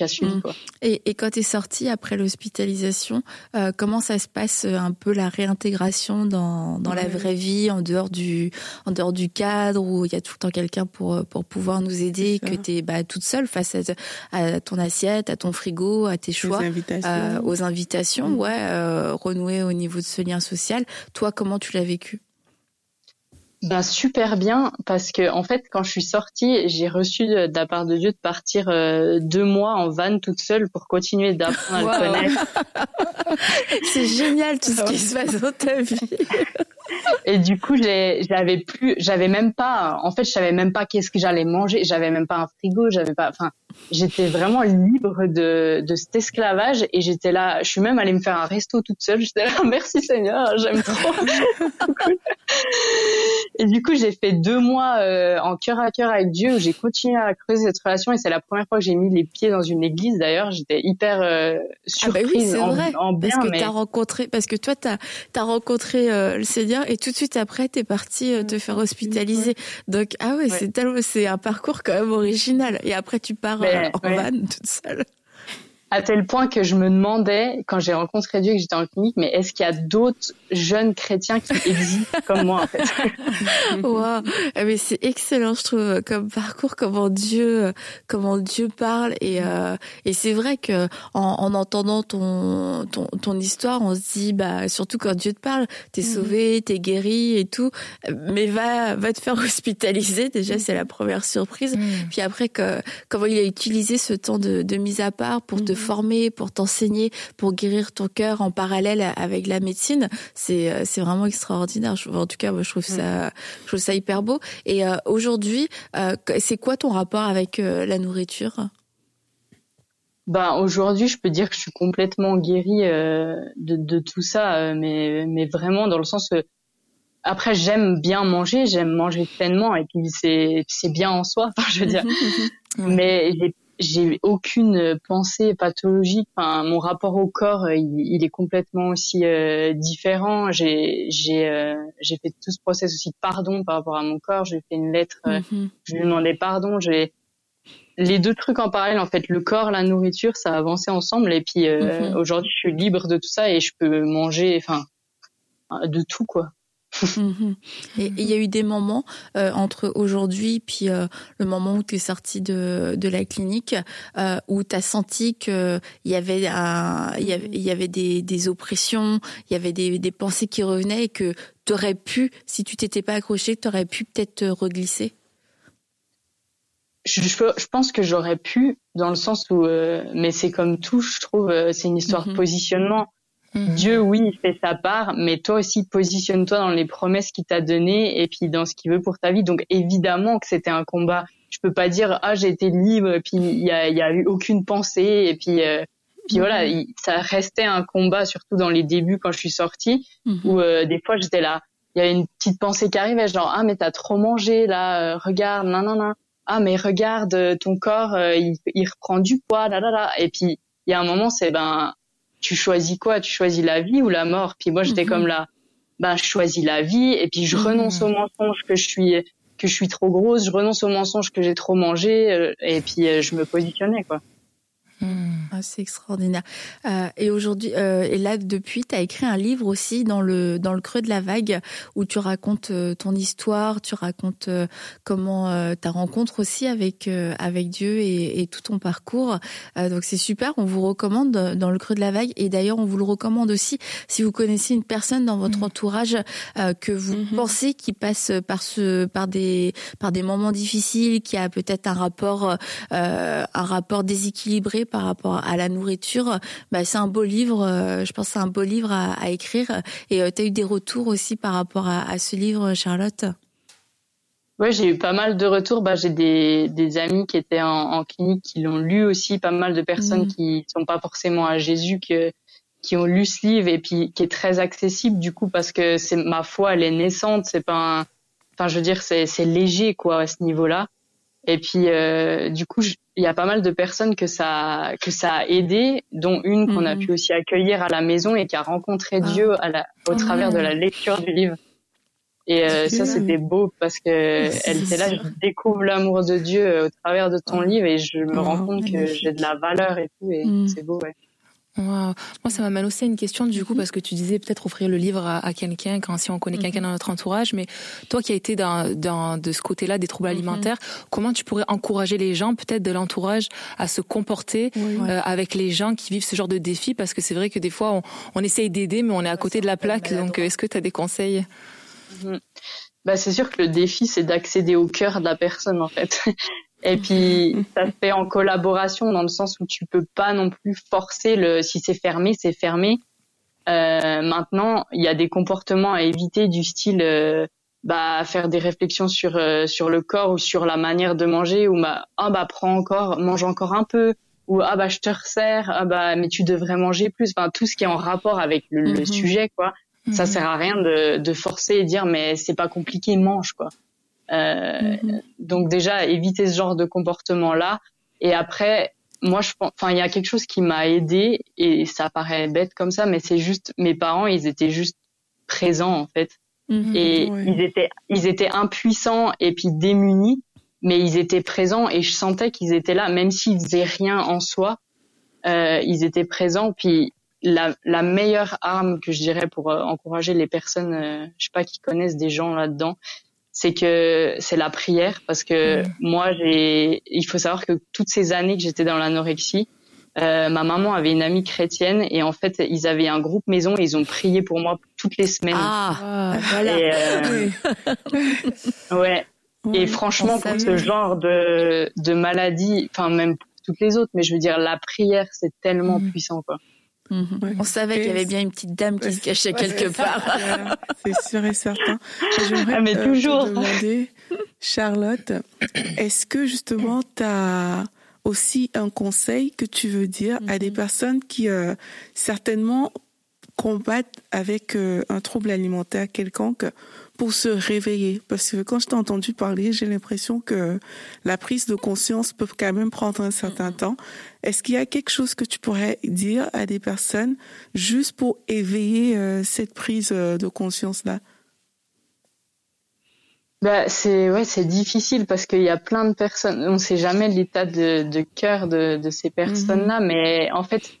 Mm. Et, et, quand tu es sorti après l'hospitalisation, euh, comment ça se passe euh, un peu la réintégration dans, dans la vraie vie, en dehors du, en dehors du cadre où il y a tout le temps quelqu'un pour, euh, pour pouvoir nous aider, que tu es bah, toute seule face à, ton assiette, à ton frigo, à tes choix, aux invitations, aux invitations mm. ouais, renouer au niveau de ce lien social. Toi, comment tu l'as vécu? Ben super bien parce que en fait quand je suis sortie j'ai reçu de, la part de Dieu de partir euh, deux mois en van toute seule pour continuer d'apprendre à le connaître. [LAUGHS] C'est génial tout ce qui se passe dans ta vie. Et du coup, j'avais plus, j'avais même pas, en fait, je savais même pas qu'est-ce que j'allais manger. J'avais même pas un frigo, j'avais pas, enfin, j'étais vraiment libre de, de cet esclavage et j'étais là, je suis même allée me faire un resto toute seule. J'étais là, [LAUGHS] merci Seigneur, j'aime trop. et du coup, j'ai fait deux mois euh, en cœur à cœur avec Dieu où j'ai continué à creuser cette relation et c'est la première fois que j'ai mis les pieds dans une église. D'ailleurs, j'étais hyper euh, surprise ah bah oui, en, vrai, parce que t'as rencontré, parce que toi, t'as as rencontré euh, le Seigneur et tout de suite après, t'es parti euh, te faire hospitaliser. Donc ah ouais, c'est c'est un parcours quand même original. Et après, tu pars euh, en van toute seule à tel point que je me demandais, quand j'ai rencontré Dieu et que j'étais en clinique, mais est-ce qu'il y a d'autres jeunes chrétiens qui existent [LAUGHS] comme moi, en fait [LAUGHS] Wow, ah, mais c'est excellent, je trouve, comme parcours, comment Dieu, comment Dieu parle, et euh, et c'est vrai que en, en entendant ton, ton ton histoire, on se dit, bah surtout quand Dieu te parle, t'es mhm. sauvé, t'es guéri et tout, mais va va te faire [LAUGHS] hospitaliser. Déjà, c'est la première surprise. Mhm. Puis après, que, comment il a utilisé ce temps de, de mise à part pour te former, pour t'enseigner, pour guérir ton cœur en parallèle avec la médecine, c'est euh, c'est vraiment extraordinaire. En tout cas, moi, je trouve ça je trouve ça hyper beau. Et euh, aujourd'hui, euh, c'est quoi ton rapport avec la nourriture? Ben aujourd'hui, je peux dire que je suis complètement guérie de, de tout ça, mais mais vraiment dans le sens que après j'aime bien manger, j'aime manger pleinement et puis c'est c'est bien en soi. Enfin, [LAUGHS] je veux dire, mais j'ai j'ai aucune pensée pathologique. Enfin, mon rapport au corps, euh, il, est complètement aussi euh, différent. J'ai j'ai euh, j'ai fait tout ce process aussi de pardon par rapport à mon corps. J'ai fait une lettre, mhm. je lui ai demandé pardon. J'ai les deux trucs en parallèle en fait, le corps, la nourriture, ça a avancé ensemble. Et puis mhm. aujourd'hui, je suis libre de tout ça et je peux manger, enfin, de tout quoi. Mhm. Et il y a eu des moments euh, entre aujourd'hui puis euh, le moment où tu es sorti de, de la clinique euh, où tu as senti qu'il y avait il y avait, y avait des, des oppressions, il y avait des, des pensées qui revenaient et que tu aurais pu, si tu t'étais pas accroché, tu aurais pu peut-être te reglisser? Je, je, pense que j'aurais pu dans le sens où mais c'est comme tout je trouve c'est une histoire de mhm. positionnement Mhm. Dieu, oui, il fait sa part, mais toi aussi, positionne-toi dans les promesses qu'il t'a données et puis dans ce qu'il veut pour ta vie. Donc, évidemment que c'était un combat. Je peux pas dire, ah, j'ai été libre, et puis il y a, y a eu aucune pensée, et puis, euh, puis voilà, mhm. ça restait un combat, surtout dans les débuts quand je suis sortie, mhm. où euh, des fois j'étais là, il y a une petite pensée qui arrivait, genre, ah, mais t'as trop mangé, là, euh, regarde, non, non, non. Ah, mais regarde, ton corps, il, il reprend du poids, là, là, là. Et puis, il y a un moment, c'est, ben, tu choisis quoi? Tu choisis la vie ou la mort? Puis moi, j'étais comme mhm. là, ben, je choisis la vie et puis je mhm. renonce au mensonge que je suis que je suis trop grosse, je renonce au mensonge que j'ai trop mangé euh, et puis euh, je me positionnais quoi. Hmm. Ah, c'est extraordinaire. Euh, et aujourd'hui, euh, et là depuis, tu as écrit un livre aussi dans le dans le creux de la vague où tu racontes euh, ton histoire, tu racontes euh, comment euh, ta rencontre aussi avec avec Dieu et, et, tout ton parcours. donc c'est super. On vous recommande dans le creux de la vague et d'ailleurs on vous le recommande aussi si vous connaissez une personne dans votre hmm. entourage que vous hmm. pensez qui passe par ce par des par des moments difficiles, qui a peut-être un rapport un rapport déséquilibré par rapport à la nourriture, bah, c'est un beau livre. Euh, je pense c'est un beau livre à, écrire. Et euh, tu as eu des retours aussi par rapport à, ce livre, Charlotte? Ouais, j'ai eu pas mal de retours. Bah, j'ai des, des amis qui étaient en, clinique qui l'ont lu aussi. Pas mal de personnes mmh. qui sont pas forcément à Jésus que, qui ont lu ce livre et puis qui est très accessible du coup parce que c'est ma foi, elle est naissante. C'est pas, un... enfin, je veux dire, c'est c'est léger quoi à ce niveau-là. Et puis, euh, du coup, il y a pas mal de personnes que ça que ça a aidé, dont une qu'on a mhm. pu aussi accueillir à la maison et qui a rencontré ah. Dieu à la, au travers de la lecture du livre. Et euh, ça, c'était beau parce que elle était là, je découvre l'amour de Dieu euh, au travers de ton ah. livre et je me rends compte que j'ai de la valeur et tout, et mm. c'est beau, ouais. Moi, ça m'amène aussi à une question du coup, mhm. parce que tu disais peut-être offrir le livre à, quelqu'un quand si on connaît quelqu'un mhm. dans notre entourage, mais toi qui as été dans, dans de ce côté-là des troubles mhm. alimentaires, comment tu pourrais encourager les gens, peut-être de l'entourage, à se comporter euh, avec les gens qui vivent ce genre de défi Parce que c'est vrai que des fois, on, on essaye d'aider, mais on est à côté de la plaque. Donc, est-ce que tu as des conseils? Bah, c'est sûr que le défi, c'est d'accéder au cœur de la personne, en fait. Et [LAUGHS] puis, ça se fait en collaboration dans le sens où tu peux pas non plus forcer le, si c'est fermé, c'est fermé. Euh, maintenant, il y a des comportements à éviter du style, euh, bah, faire des réflexions sur, euh, sur le corps ou sur la manière de manger ou bah, ah, bah, prends encore, mange encore un peu ou ah, bah, je te resserre, ah, bah, mais tu devrais manger plus. Enfin, tout ce qui est en rapport avec le, mhm. sujet, quoi. Ça mhm. sert à rien de, de forcer et dire, mais c'est pas compliqué, mange, quoi. Mhm. Donc déjà éviter ce genre de comportement là. Et après, moi je pense, enfin il y a quelque chose qui m'a aidé et ça paraît bête comme ça, mais c'est juste mes parents, ils étaient juste présents en fait. Mhm. Et ils étaient ils étaient impuissants et puis démunis, mais ils étaient présents et je sentais qu'ils étaient là, même s'ils faisaient rien en soi, euh, ils étaient présents. Puis la, la, meilleure arme que je dirais pour euh, encourager les personnes, euh, je sais pas, qui connaissent des gens là-dedans, c'est que c'est la prière parce que mm. moi j'ai il faut savoir que toutes ces années que j'étais dans l'anorexie euh, ma maman avait une amie chrétienne et en fait ils avaient un groupe maison et ils ont prié pour moi toutes les semaines. Ah, ah voilà. Euh, [LAUGHS] ouais. Et franchement pour ce genre de de maladie enfin même pour toutes les autres mais je veux dire la prière c'est tellement mm. puissant quoi Mhm. On savait qu'il y avait bien une petite dame qui se cachait quelque part. C'est sûr et certain. J'aimerais ah, mais euh, toujours. te demander, Charlotte, est-ce que justement tu as aussi un conseil que tu veux dire à des mhm. personnes qui euh, certainement combattent avec euh, un trouble alimentaire quelconque pour se réveiller Parce que quand je t'ai entendu parler, j'ai l'impression que la prise de conscience peut quand même prendre un certain temps. Est-ce qu'il y a quelque chose que tu pourrais dire à des personnes juste pour éveiller euh, cette prise euh, de conscience là bah, c'est ouais, c'est difficile parce qu'il y a plein de personnes. On ne sait jamais l'état de, de cœur de, de ces personnes-là, mm-hmm. mais en fait,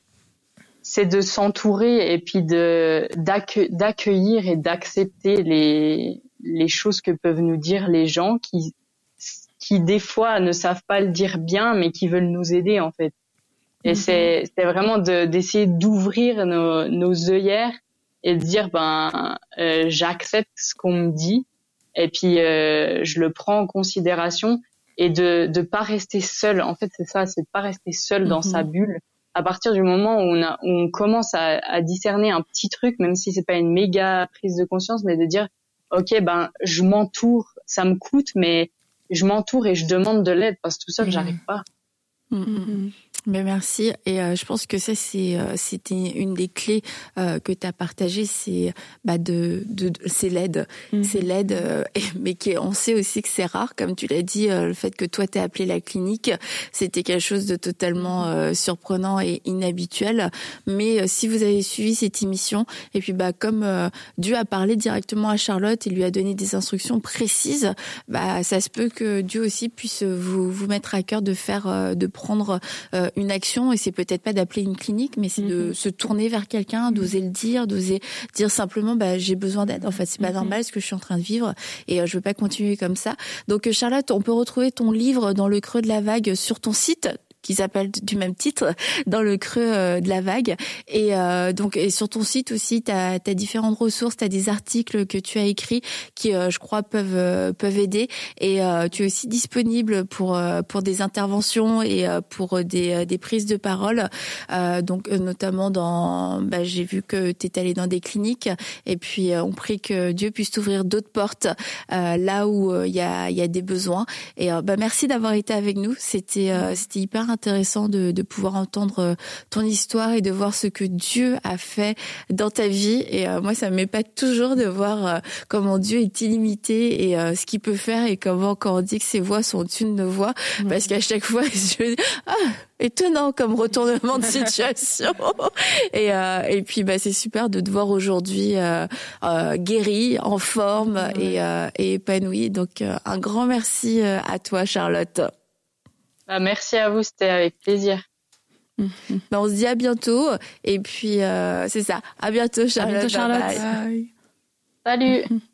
c'est de s'entourer et puis de d'accueillir et d'accepter les les choses que peuvent nous dire les gens qui qui des fois ne savent pas le dire bien mais qui veulent nous aider en fait. Et mhm. c'est c'est vraiment d'essayer d'ouvrir nos nos œillères et de dire ben euh, j'accepte ce qu'on me dit et puis euh, je le prends en considération et de de pas rester seul. En fait, c'est ça, c'est de pas rester seul dans sa mhm. bulle à partir du moment où on, a, on commence à, à, discerner un petit truc, même si c'est pas une méga prise de conscience, mais de dire, ok, ben je m'entoure, ça me coûte, mais je m'entoure et je demande de l'aide parce que tout seul, mmh. j'arrive pas. Mmh, mmh, mais merci. Et euh, je pense que ça, c'est euh, c'était une des clés euh, que tu as partagé, c'est bah de, de, c'est l'aide, mhm. c'est l'aide, mais qui on sait aussi que c'est rare, comme tu l'as dit, le fait que toi t'es appelé la clinique, c'était quelque chose de totalement surprenant et inhabituel. Mais si vous avez suivi cette émission, et puis bah comme Dieu a parlé directement à Charlotte et lui a donné des instructions précises, bah ça se peut que Dieu aussi puisse vous vous mettre à cœur de faire, de prendre une action et c'est peut-être pas d'appeler une clinique, mais c'est de mhm. se tourner vers quelqu'un, d'oser le dire, d'oser dire simplement bah j'ai besoin d'aide. En fait, c'est pas mhm. normal ce que je suis en train de vivre et euh, je veux pas continuer comme ça. Donc euh, Charlotte, on peut retrouver ton livre dans le creux de la vague sur ton site qui s'appelle du même titre dans le creux euh, de la vague. Et euh, donc et sur ton site aussi tu as, différentes ressources tu as des articles que tu as écrits qui euh, je crois peuvent peuvent aider. Et tu es aussi disponible pour pour des interventions et pour des des prises de parole. Donc notamment dans bah, j'ai vu que tu es allé dans des cliniques. Et puis on prie que Dieu puisse t'ouvrir d'autres portes là où il y a il y a des besoins. Et bah merci d'avoir été avec nous. C'était c'était hyper intéressant de, de, pouvoir entendre euh, ton histoire et de voir ce que Dieu a fait dans ta vie. Et euh, moi, ça m'épate toujours de voir euh, comment Dieu est illimité et ce qu'il peut faire et comment quand on dit que ses voix sont au-dessus de nos voix, parce qu'à chaque fois, [LAUGHS] je dis ah étonnant comme retournement de situation. [LAUGHS] et, et puis bah c'est super de te voir aujourd'hui euh, guéri, en forme et, et épanoui. Donc un grand merci à toi Charlotte. Bah, merci à vous, c'était avec plaisir. [LAUGHS] Bah, on se dit à bientôt. Et puis, euh, c'est ça. À bientôt, Charlotte. À bientôt, Charlotte. Salut. [LAUGHS]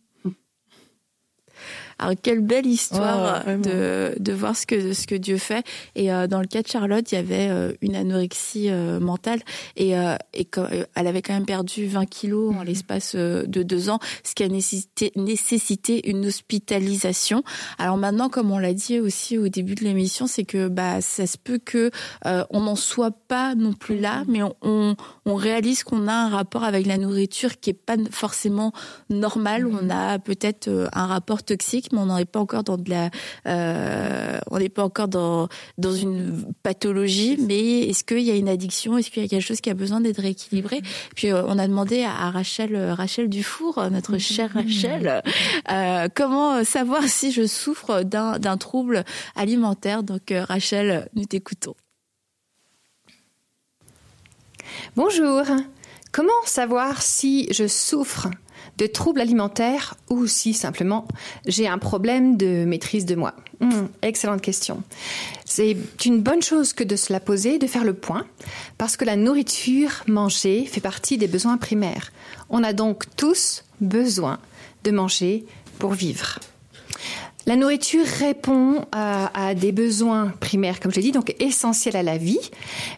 Alors quelle belle histoire de, de voir ce que ce que Dieu fait. Et euh, dans le cas de Charlotte, il y avait euh, une anorexie euh, mentale et et elle avait quand même perdu 20 kilos en mhm. l'espace de deux ans, ce qui a nécessité nécessité une hospitalisation. Alors maintenant, comme on l'a dit aussi au début de l'émission, c'est que bah ça se peut que on n'en soit pas non plus là, mhm. mais on, on, réalise qu'on a un rapport avec la nourriture qui est pas forcément normal. Mhm. On a peut-être un rapport toxique, mais on n'en est pas encore dans de la, euh, on n'est pas encore dans dans une pathologie. Mais est-ce qu'il y a une addiction? Est-ce qu'il y a quelque chose qui a besoin d'être rééquilibré? Puis euh, on a demandé à, Rachel Rachel Dufour, notre chère Rachel, euh, comment savoir [LAUGHS] si je souffre d'un d'un trouble alimentaire? Donc Rachel, nous t'écoutons. Bonjour. Comment savoir si je souffre de troubles alimentaires ou si simplement j'ai un problème de maîtrise de moi hmm, Excellente question. C'est une bonne chose que de se la poser, de faire le point, parce que la nourriture mangée fait partie des besoins primaires. On a donc tous besoin de manger pour vivre. La nourriture répond à, à des besoins primaires, comme je l'ai dit, donc essentiels à la vie,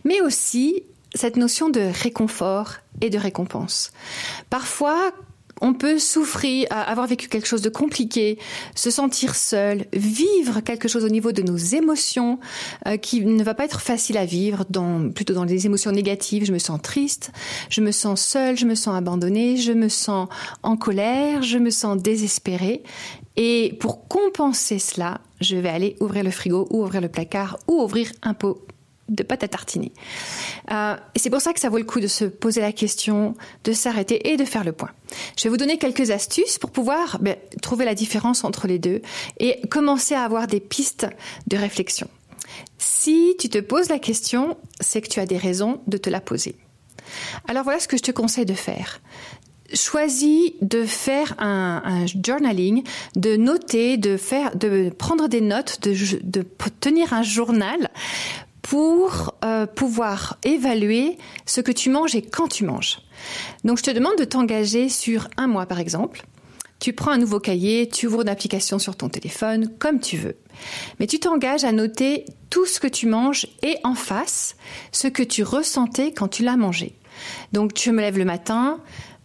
mais aussi cette notion de réconfort et de récompense. Parfois, on peut souffrir, avoir vécu quelque chose de compliqué, se sentir seul, vivre quelque chose au niveau de nos émotions euh, qui ne va pas être facile à vivre, plutôt dans des émotions négatives. Je me sens triste, je me sens seule, je me sens abandonnée, je me sens en colère, je me sens désespérée. Et pour compenser cela, je vais aller ouvrir le frigo ou ouvrir le placard ou ouvrir un pot de pâte à tartiner. Euh, et c'est pour ça que ça vaut le coup de se poser la question, de s'arrêter et de faire le point. Je vais vous donner quelques astuces pour pouvoir ben, trouver la différence entre les deux et commencer à avoir des pistes de réflexion. Si tu te poses la question, c'est que tu as des raisons de te la poser. Alors voilà ce que je te conseille de faire choisis de faire un, journaling, de noter, de faire, de prendre des notes, de, de tenir un journal pour euh, pouvoir évaluer ce que tu manges et quand tu manges. Donc je te demande de t'engager sur un mois par exemple. Tu prends un nouveau cahier, tu ouvres une application sur ton téléphone, comme tu veux. Mais tu t'engages à noter tout ce que tu manges et en face, ce que tu ressentais quand tu l'as mangé. Donc tu me lèves le matin,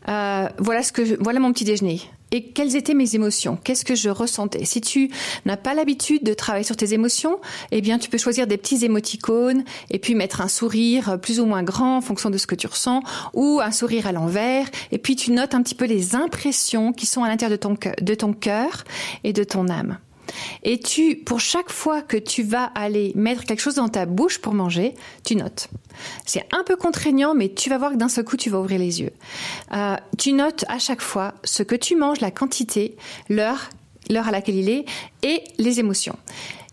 euh, voilà ce que voilà mon petit déjeuner et quelles étaient mes émotions, qu'est-ce que je ressentais? Si tu n'as pas l'habitude de travailler sur tes émotions, eh bien tu peux choisir des petits émoticônes et puis mettre un sourire plus ou moins grand en fonction de ce que tu ressens ou un sourire à l'envers et puis tu notes un petit peu les impressions qui sont à l'intérieur de ton cœur et de ton âme. Et tu, pour chaque fois que tu vas aller mettre quelque chose dans ta bouche pour manger, tu notes. C'est un peu contraignant, mais tu vas voir que d'un seul coup, tu vas ouvrir les yeux. Euh, tu notes à chaque fois ce que tu manges, la quantité, l'heure, l'heure à laquelle il est, et les émotions.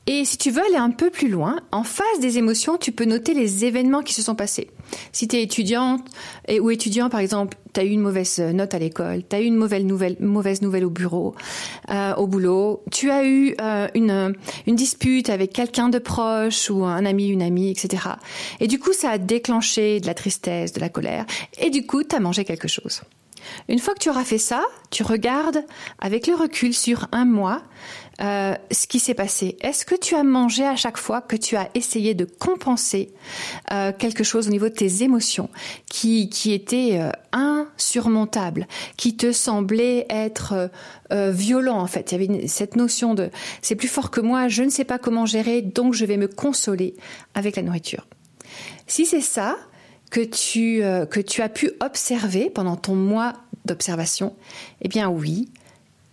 Et si tu veux aller un peu plus loin, en face des émotions, tu peux noter les événements qui se sont passés. Si tu es étudiante ou étudiant, par exemple, tu as eu une mauvaise note à l'école, tu as eu une mauvaise nouvelle, mauvaise nouvelle au bureau, euh, au boulot, tu as eu euh, une, une dispute avec quelqu'un de proche ou un ami, une amie, etc. Et du coup, ça a déclenché de la tristesse, de la colère, et du coup, tu as mangé quelque chose. Une fois que tu auras fait ça, tu regardes avec le recul sur un mois euh, ce qui s'est passé. Est-ce que tu as mangé à chaque fois que tu as essayé de compenser euh, quelque chose au niveau de tes émotions qui, qui était euh, insurmontable, qui te semblait être violent en fait? Il y avait cette notion de c'est plus fort que moi, je ne sais pas comment gérer, donc je vais me consoler avec la nourriture. Si c'est ça, que tu, que tu as pu observer pendant ton mois d'observation, eh bien oui,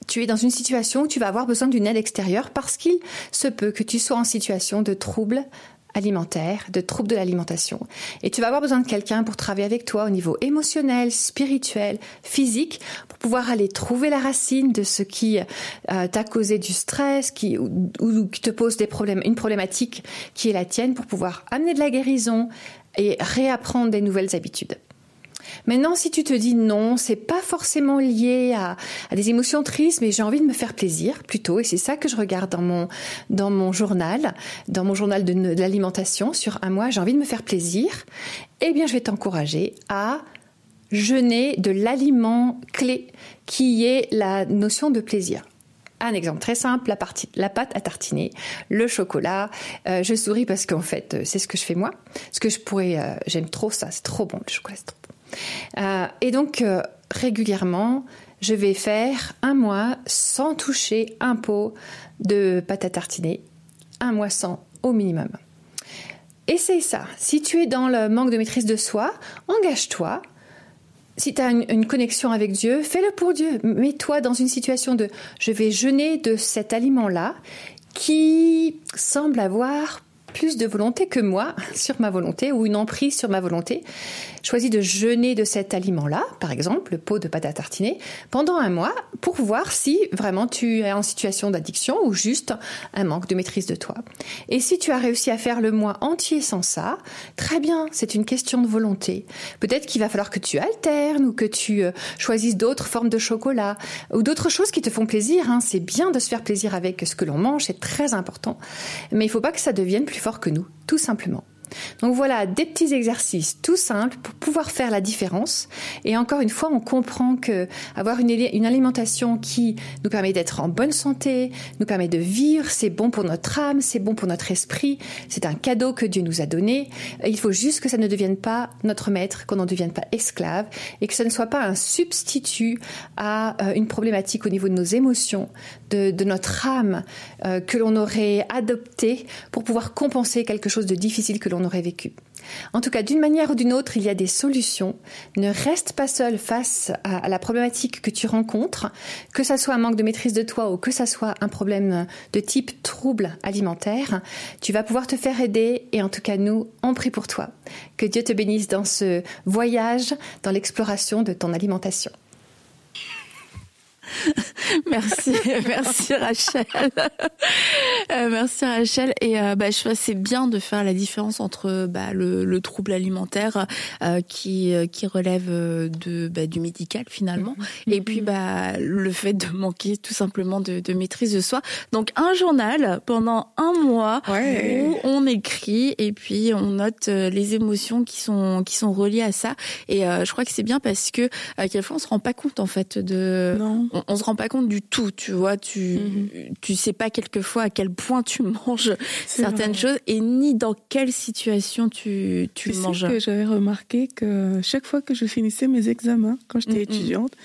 tu es dans une situation où tu vas avoir besoin d'une aide extérieure parce qu'il se peut que tu sois en situation de trouble alimentaire, de trouble de l'alimentation. Et tu vas avoir besoin de quelqu'un pour travailler avec toi au niveau émotionnel, spirituel, physique, pour pouvoir aller trouver la racine de ce qui euh, t'a causé du stress, qui, ou, ou, qui te pose des problèmes, une problématique qui est la tienne, pour pouvoir amener de la guérison et réapprendre des nouvelles habitudes. Maintenant, si tu te dis non, c'est pas forcément lié à, des émotions tristes, mais j'ai envie de me faire plaisir plutôt, et c'est ça que je regarde dans mon dans mon journal, dans mon journal de, l'alimentation sur un mois, j'ai envie de me faire plaisir. Eh bien, je vais t'encourager à jeûner de l'aliment clé qui est la notion de plaisir. Un exemple très simple, la, la pâte à tartiner, le chocolat. Euh, je souris parce qu'en fait, euh, c'est ce que je fais moi. Ce que je pourrais, euh, j'aime trop ça, c'est trop bon, le chocolat, c'est trop bon. et donc, régulièrement, je vais faire un mois sans toucher un pot de pâte à tartiner. Un mois sans, au minimum. Essaye ça. Si tu es dans le manque de maîtrise de soi, engage-toi. Si tu as une, connexion avec Dieu, fais-le pour Dieu. Mets-toi dans une situation de je vais jeûner de cet aliment-là qui semble avoir plus de volonté que moi sur ma volonté ou une emprise sur ma volonté, choisis de jeûner de cet aliment-là, par exemple le pot de pâte à tartiner, pendant un mois pour voir si vraiment tu es en situation d'addiction ou juste un manque de maîtrise de toi. Et si tu as réussi à faire le mois entier sans ça, très bien, c'est une question de volonté. Peut-être qu'il va falloir que tu alternes ou que tu euh, choisisses d'autres formes de chocolat ou d'autres choses qui te font plaisir. Hein. C'est bien de se faire plaisir avec ce que l'on mange, c'est très important. Mais il ne faut pas que ça devienne plus que nous, tout simplement. Donc voilà, des petits exercices tout simples pour pouvoir faire la différence. Et encore une fois, on comprend que avoir une, alimentation qui nous permet d'être en bonne santé, nous permet de vivre, c'est bon pour notre âme, c'est bon pour notre esprit, c'est un cadeau que Dieu nous a donné. Il faut juste que ça ne devienne pas notre maître, qu'on n'en devienne pas esclave et que ça ne soit pas un substitut à euh, une problématique au niveau de nos émotions, de, notre âme euh, que l'on aurait adopté pour pouvoir compenser quelque chose de difficile que l'on aurait vécu. En tout cas, d'une manière ou d'une autre, il y a des solutions. Ne reste pas seul face à la problématique que tu rencontres, que ça soit un manque de maîtrise de toi ou que ça soit un problème de type trouble alimentaire. Tu vas pouvoir te faire aider et en tout cas, nous, on prie pour toi. Que Dieu te bénisse dans ce voyage, dans l'exploration de ton alimentation. [LAUGHS] merci, [LAUGHS] merci Rachel. [LAUGHS] Euh, merci Rachel. Et euh, bah, je trouve c'est bien de faire la différence entre bah, le, le, trouble alimentaire euh, qui qui relève de bah, du médical finalement, mm-hmm. et puis bah le fait de manquer tout simplement de, de maîtrise de soi. Donc un journal pendant un mois où on écrit et puis on note les émotions qui sont qui sont reliées à ça. Et je crois que c'est bien parce que quelquefois on se rend pas compte en fait de non on, se rend pas compte du tout, tu vois, tu mhm. tu sais pas quelquefois à quel point tu [LAUGHS] manges certaines choses et ni dans quelle situation tu tu, manges. Sais que j'avais remarqué que chaque fois que je finissais mes examens quand j'étais étudiante,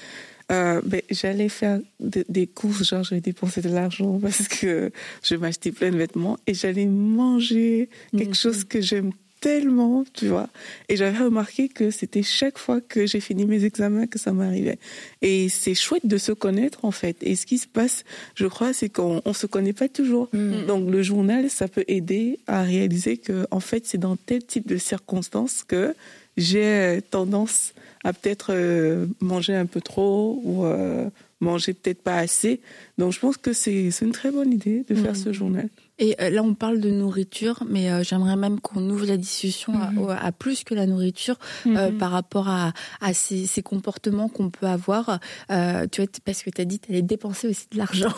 euh, ben, j'allais faire des courses, genre j'allais dépenser de l'argent [LAUGHS] parce que je m'achetais plein de vêtements et j'allais manger quelque chose que j'aime tellement, tu vois. Et j'avais remarqué que c'était chaque fois que j'ai fini mes examens que ça m'arrivait. Et c'est chouette de se connaître, en fait. Et ce qui se passe, je crois, c'est qu'on on se connaît pas toujours. Mm. Donc, le journal, ça peut aider à réaliser que, en fait, c'est dans tel type de circonstances que j'ai tendance à peut-être euh, manger un peu trop ou euh, manger peut-être pas assez. Donc, je pense que c'est une très bonne idée de faire mm. ce journal. Et euh, là, on parle de nourriture, mais euh, j'aimerais même qu'on ouvre la discussion à, mhm. plus que la nourriture euh, mhm. par rapport à, à ces, ces comportements qu'on peut avoir. tu vois, parce que tu as dit tu allais dépenser aussi de l'argent.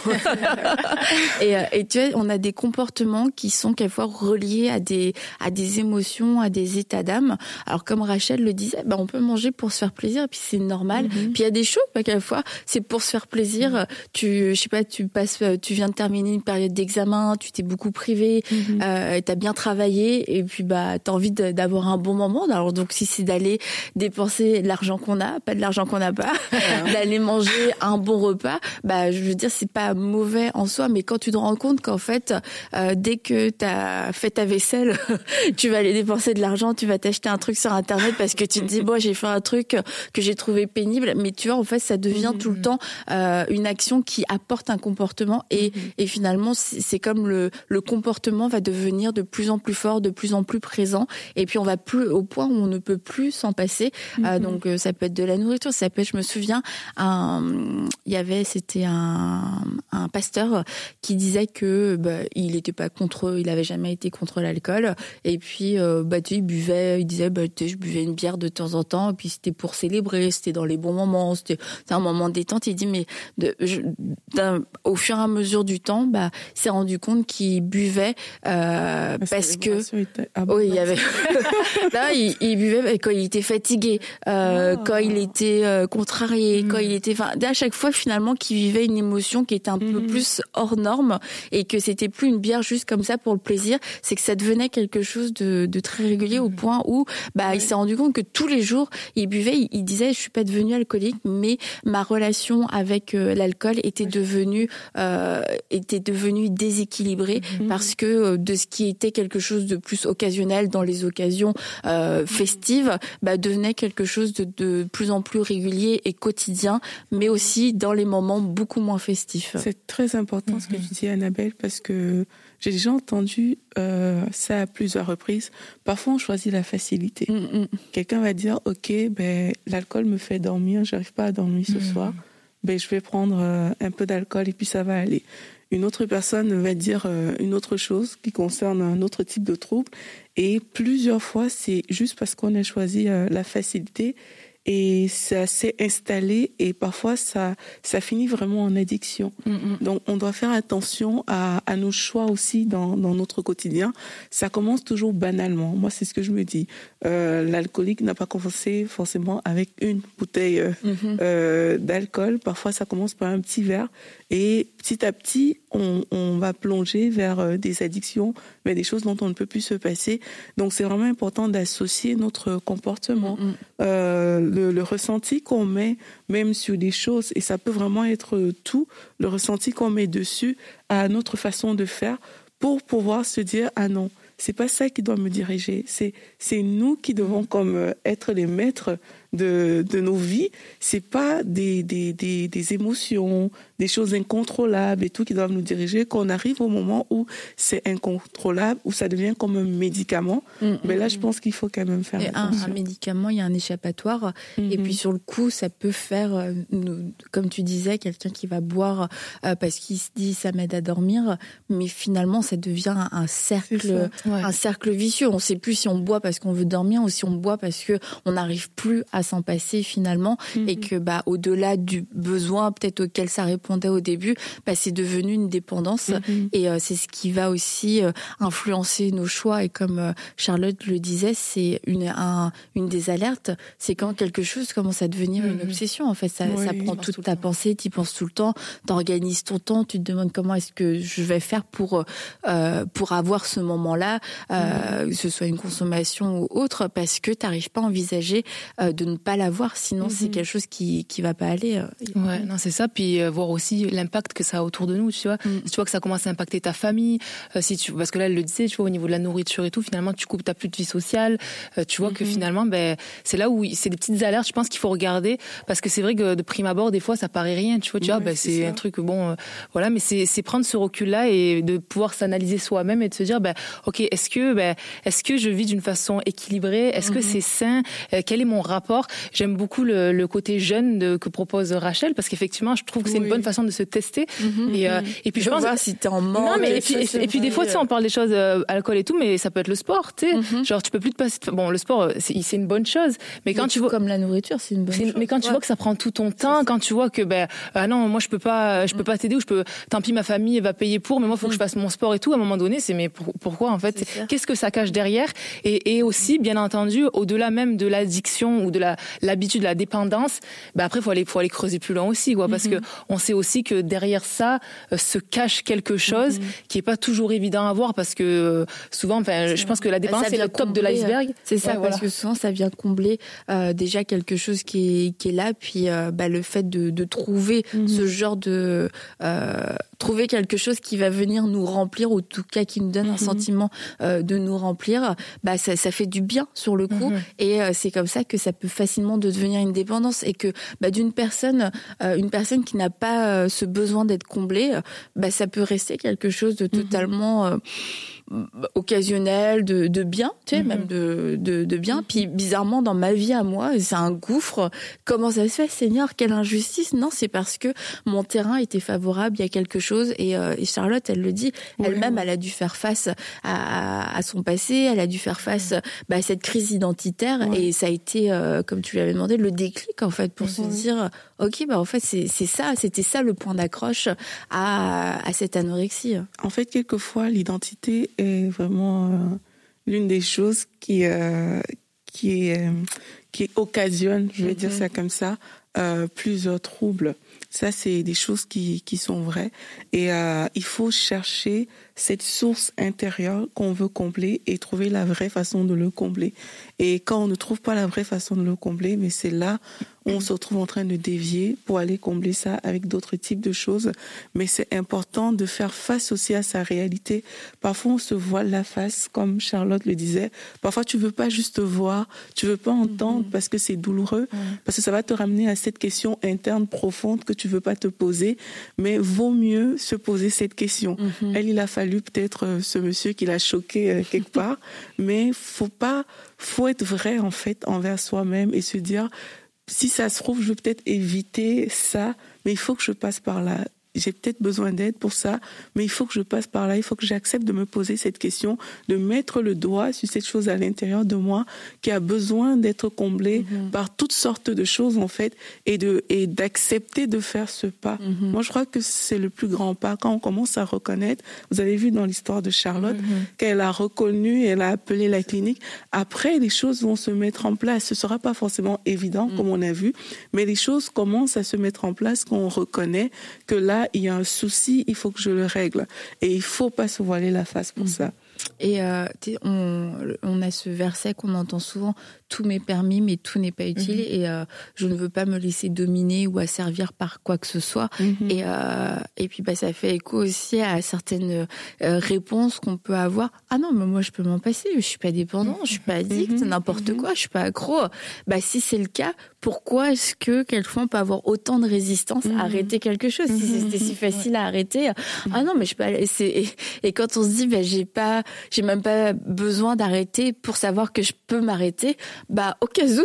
[LAUGHS] et, et, tu vois, on a des comportements qui sont quelquefois reliés à des, à des émotions, à des états d'âme. Alors, comme Rachel le disait, bah, on peut manger pour se faire plaisir, et puis c'est normal. Mhm. Puis il y a des choses, bah, quelquefois, c'est pour se faire plaisir. Tu, je sais pas, tu passes, tu viens de terminer une période d'examen, tu t'es beaucoup privé, mm euh, t'as bien travaillé et puis bah t'as envie d'avoir un bon moment. Alors donc si c'est d'aller dépenser l'argent qu'on a, pas de l'argent qu'on n'a pas, [LAUGHS] d'aller manger un bon repas, bah je veux dire c'est pas mauvais en soi, mais quand tu te rends compte qu'en fait euh, dès que t'as fait ta vaisselle, [LAUGHS] tu vas aller dépenser de l'argent, tu vas t'acheter un truc sur internet parce que tu te dis [LAUGHS] bon j'ai fait un truc que j'ai trouvé pénible, mais tu vois en fait ça devient tout le temps euh, une action qui apporte un comportement et, et finalement c'est comme le, le comportement va devenir de plus en plus fort, de plus en plus présent, et puis on va plus au point où on ne peut plus s'en passer. Euh, mhm. donc euh, ça peut être de la nourriture, ça peut être, je me souviens, il y avait, c'était un, un pasteur qui disait que bah, il n'était pas contre, il avait jamais été contre l'alcool, et puis euh, bah tu il buvait, il disait bah tu je buvais une bière de temps en temps, et puis c'était pour célébrer, c'était dans les bons moments, c'était un moment détente. Il dit mais de, au fur et à mesure du temps, bah s'est rendu compte qu'il qui buvait euh, parce que oui, il y avait [LAUGHS] là il, il, buvait quand il était fatigué, euh, ah. quand il était euh, contrarié, quand il était enfin à chaque fois finalement qu'il vivait une émotion qui était un peu plus hors norme et que c'était plus une bière juste comme ça pour le plaisir, c'est que ça devenait quelque chose de, de très régulier au point où bah il s'est rendu compte que tous les jours il buvait, il, disait je suis pas devenu alcoolique mais ma relation avec euh, l'alcool était devenue euh, était devenue déséquilibrée mhm. parce que euh, de ce qui était quelque chose de plus occasionnel dans les occasions euh, festives bah, devenait quelque chose de, de plus en plus régulier et quotidien mais aussi dans les moments beaucoup moins festifs. C'est très important ce que tu dis Annabelle parce que j'ai déjà entendu euh, ça à plusieurs reprises. Parfois, on choisit la facilité. Mm, mm. Quelqu'un va dire, OK, ben, l'alcool me fait dormir, j'arrive pas à dormir ce mm. soir. Ben, je vais prendre un peu d'alcool et puis ça va aller. Une autre personne va dire euh, une autre chose qui concerne un autre type de trouble. Et plusieurs fois, c'est juste parce qu'on a choisi la facilité et ça s'est installé et parfois ça ça finit vraiment en addiction. Mm, mm. Donc on doit faire attention à, à nos choix aussi dans, dans notre quotidien. Ça commence toujours banalement. Moi c'est ce que je me dis. Euh, L'alcoolique n'a pas commencé forcément avec une bouteille euh, mm-hmm. euh, d'alcool. Parfois ça commence par un petit verre et petit à petit on, on va plonger vers des addictions, vers des choses dont on ne peut plus se passer. Donc c'est vraiment important d'associer notre comportement. Mm, euh, le, ressenti qu'on met même sur des choses, et ça peut vraiment être tout, le ressenti qu'on met dessus à notre façon de faire pour pouvoir se dire, ah non, c'est pas ça qui doit me diriger, c'est, nous qui devons comme euh, être les maîtres de, de nos vies, c'est pas des, des, des, des, émotions, des choses incontrôlables et tout qui doivent nous diriger. Qu'on arrive au moment où c'est incontrôlable, où ça devient comme un médicament, mm, mm, mais là, je mm. pense qu'il faut quand même faire un, un, médicament, il y a un échappatoire. Et puis sur le coup, ça peut faire, euh, comme tu disais, quelqu'un qui va boire euh, parce qu'il se dit ça m'aide à dormir, mais finalement, ça devient un cercle, un cercle vicieux. On sait plus si on boit parce qu'on veut dormir ou si on boit parce que on n'arrive plus à s'en passer finalement mhm. et que bah au-delà du besoin peut-être auquel ça répondait au début, bah c'est devenu une dépendance mhm. et euh, c'est ce qui va aussi euh, influencer nos choix et comme euh, Charlotte le disait, c'est une un, une des alertes, c'est quand quelque chose commence à devenir une mhm. obsession en fait, ça, ça prend toute ta pensée, tu penses tout le temps, t'organises ton temps, tu te demandes comment est-ce que je vais faire pour pour avoir ce moment-là, que ce soit une consommation ou autre parce que tu n'arrives pas à envisager de ne pas l'avoir, sinon c'est mhm. quelque chose qui qui va pas aller. Euh, ouais, non, c'est ça. Puis euh, voir aussi l'impact que ça a autour de nous, tu vois. Mm. tu vois que ça commence à impacter ta famille, euh, si tu parce que là elle le disait, tu vois au niveau de la nourriture et tout, finalement tu coupes ta plus de vie sociale, tu vois que mhm. finalement ben c'est là où c'est des petites alertes, je pense qu'il faut regarder parce que c'est vrai que de prime abord des fois ça paraît rien, tu vois, tu vois, ben, c'est un truc bon voilà, mais c'est c'est prendre ce recul là et de pouvoir s'analyser soi-même et de se dire ben OK, est-ce que ben est-ce que je vis d'une façon équilibrée, est-ce que mhm. c'est sain, quel est mon rapport J'aime beaucoup le, le, côté jeune de, que propose Rachel parce qu'effectivement, je trouve que c'est une bonne façon de se tester. Mhm. et, euh, et puis je, pense voir si t'es en manque. Non, mais et puis, et, puis des fois, tu sais, on parle des choses euh, alcool et tout, mais ça peut être le sport, tu sais. Mhm. Genre, tu peux plus te passer. Bon, le sport, c'est une bonne chose, mais quand tu vois comme la nourriture, c'est une bonne chose. Mais quand tu vois que ça prend tout ton temps, quand tu vois que ben ah non, moi je peux pas, je peux pas t'aider ou je peux. Tant pis, ma famille va payer pour, mais moi faut que je mm. fasse mon sport et tout. À un moment donné, c'est mais pourquoi en fait? Qu'est-ce que ça cache derrière? Et, et aussi, bien entendu, au-delà même de l'addiction ou de la l'habitude, la dépendance, bah après faut aller faut aller creuser plus loin aussi quoi parce que mhm. on sait aussi que derrière ça euh, se cache quelque chose mhm. qui est pas toujours évident à voir parce que euh, souvent enfin je pense que la dépendance c'est le top de l'iceberg. C'est ça parce que souvent ça vient combler euh, déjà quelque chose qui est qui est là puis bah, le fait de, de trouver mhm. ce genre de trouver quelque chose qui va venir nous remplir ou en tout cas qui nous donne un sentiment de nous remplir, bah ça, ça fait du bien sur le coup et c'est comme ça que ça peut facilement devenir une dépendance et que bah, d'une personne, euh, une personne qui n'a pas euh, ce besoin d'être comblée, bah, ça peut rester quelque chose de mhm. totalement euh, occasionnel, de, de bien, tu sais, mhm. même de, de, de, bien. Puis bizarrement, dans ma vie à moi, c'est un gouffre. Comment ça se fait, Seigneur? Quelle injustice Non, c'est parce que mon terrain était favorable, il y a quelque chose. Et, euh, et Charlotte, elle le dit, elle-même, elle a dû faire face à, à, son passé, elle a dû faire face bah, à cette crise identitaire. Et ça a été, euh, comme tu lui avais demandé, le déclic en fait pour se dire, ok, bah en fait c'est ça, c'était ça le point d'accroche à, à cette anorexie. En fait, quelquefois l'identité est vraiment euh, l'une des choses qui qui qui occasionne, je vais dire mhm. ça comme ça, plusieurs troubles. Ça, c'est des choses qui, qui sont vraies. Et euh, il faut chercher cette source intérieure qu'on veut combler et trouver la vraie façon de le combler. Et quand on ne trouve pas la vraie façon de le combler, mais c'est là on se retrouve en train de dévier pour aller combler ça avec d'autres types de choses. Mais c'est important de faire face aussi à sa réalité. Parfois, on se voit la face, comme Charlotte le disait. Parfois, tu veux pas juste voir, tu veux pas entendre mhm. parce que c'est douloureux, parce que ça va te ramener à cette question interne profonde que tu veux pas te poser. Mais vaut mieux se poser cette question. Mhm. Elle, il a fallu peut-être euh, ce monsieur qui l'a choqué euh, quelque [LAUGHS] part, mais faut pas, faut être vrai en fait envers soi-même et se dire si ça se trouve, je veux peut-être éviter ça, mais il faut que je passe par là j'ai peut-être besoin d'aide pour ça, mais il faut que je passe par là, il faut que j'accepte de me poser cette question, de mettre le doigt sur cette chose à l'intérieur de moi qui a besoin d'être comblée mhm. par toutes sortes de choses en fait, et de et d'accepter de faire ce pas. Mhm. Moi, je crois que c'est le plus grand pas quand on commence à reconnaître. Vous avez vu dans l'histoire de Charlotte mhm. qu'elle a reconnu, elle a appelé la clinique. Après, les choses vont se mettre en place. Ce sera pas forcément évident comme on a vu, mais les choses commencent à se mettre en place quand on reconnaît que là il y a un souci, il faut que je le règle. Et il faut pas se voiler la face pour mm. ça. Et euh, on, on, a ce verset qu'on entend souvent tout m'est permis, mais tout n'est pas utile. Mm-hmm. Et euh, je ne veux pas me laisser dominer ou asservir par quoi que ce soit. Mm-hmm. Et, euh, et puis, bah, ça fait écho aussi à certaines réponses qu'on peut avoir. Ah non, mais moi, je peux m'en passer. Je suis pas dépendant, je suis pas addict, mm-hmm. n'importe quoi. Je suis pas accro. Bah, si c'est le cas, pourquoi est-ce que quelquefois on peut avoir autant de résistance à arrêter quelque chose si c'était si facile à arrêter? Ah non, mais je peux. Et, et quand on se dit, bah, j'ai pas j'ai même pas besoin d'arrêter pour savoir que je peux m'arrêter. Bah, au cas où,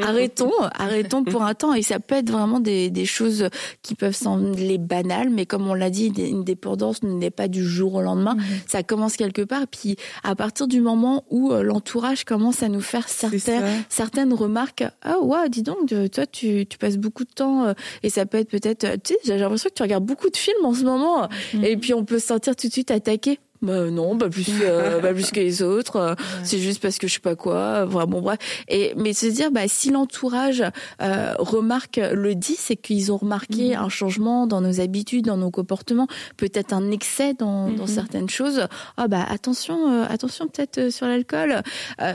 [LAUGHS] arrêtons, arrêtons pour un temps. Et ça peut être vraiment des, des choses qui peuvent sembler banales, mais comme on l'a dit, une dépendance n'est pas du jour au lendemain. Mhm. Ça commence quelque part. Puis, à partir du moment où euh, l'entourage commence à nous faire certaines, certaines remarques, ah ouais, dis donc, toi, tu, tu passes beaucoup de temps, euh, et ça peut être peut-être, tu sais, j'ai l'impression que tu regardes beaucoup de films en ce moment, mhm. et puis on peut se sentir tout de suite attaqué bah non, pas plus, [LAUGHS] euh, pas plus que les autres. Euh, c'est juste parce que je sais pas quoi. Vraiment bref. Et mais se dire, bah si l'entourage euh, remarque le dit, c'est qu'ils ont remarqué mhm. un changement dans nos habitudes, dans nos comportements, peut-être un excès dans, dans mhm. certaines choses. Ah bah attention, attention peut-être sur l'alcool.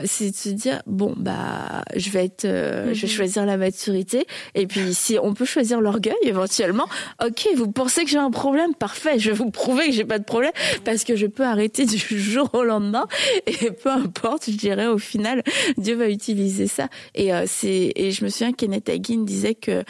c'est de se dire bon bah je vais être, je vais mhm. choisir la maturité. Et puis si on peut choisir l'orgueil éventuellement, ok, vous pensez que j'ai un problème, parfait. Je vais vous prouver que j'ai pas de problème parce que je arrêter du [LAUGHS] jour au lendemain et peu importe, je dirais au final, Dieu va utiliser ça. Et euh, c'est et je me souviens Kenneth Hagin disait que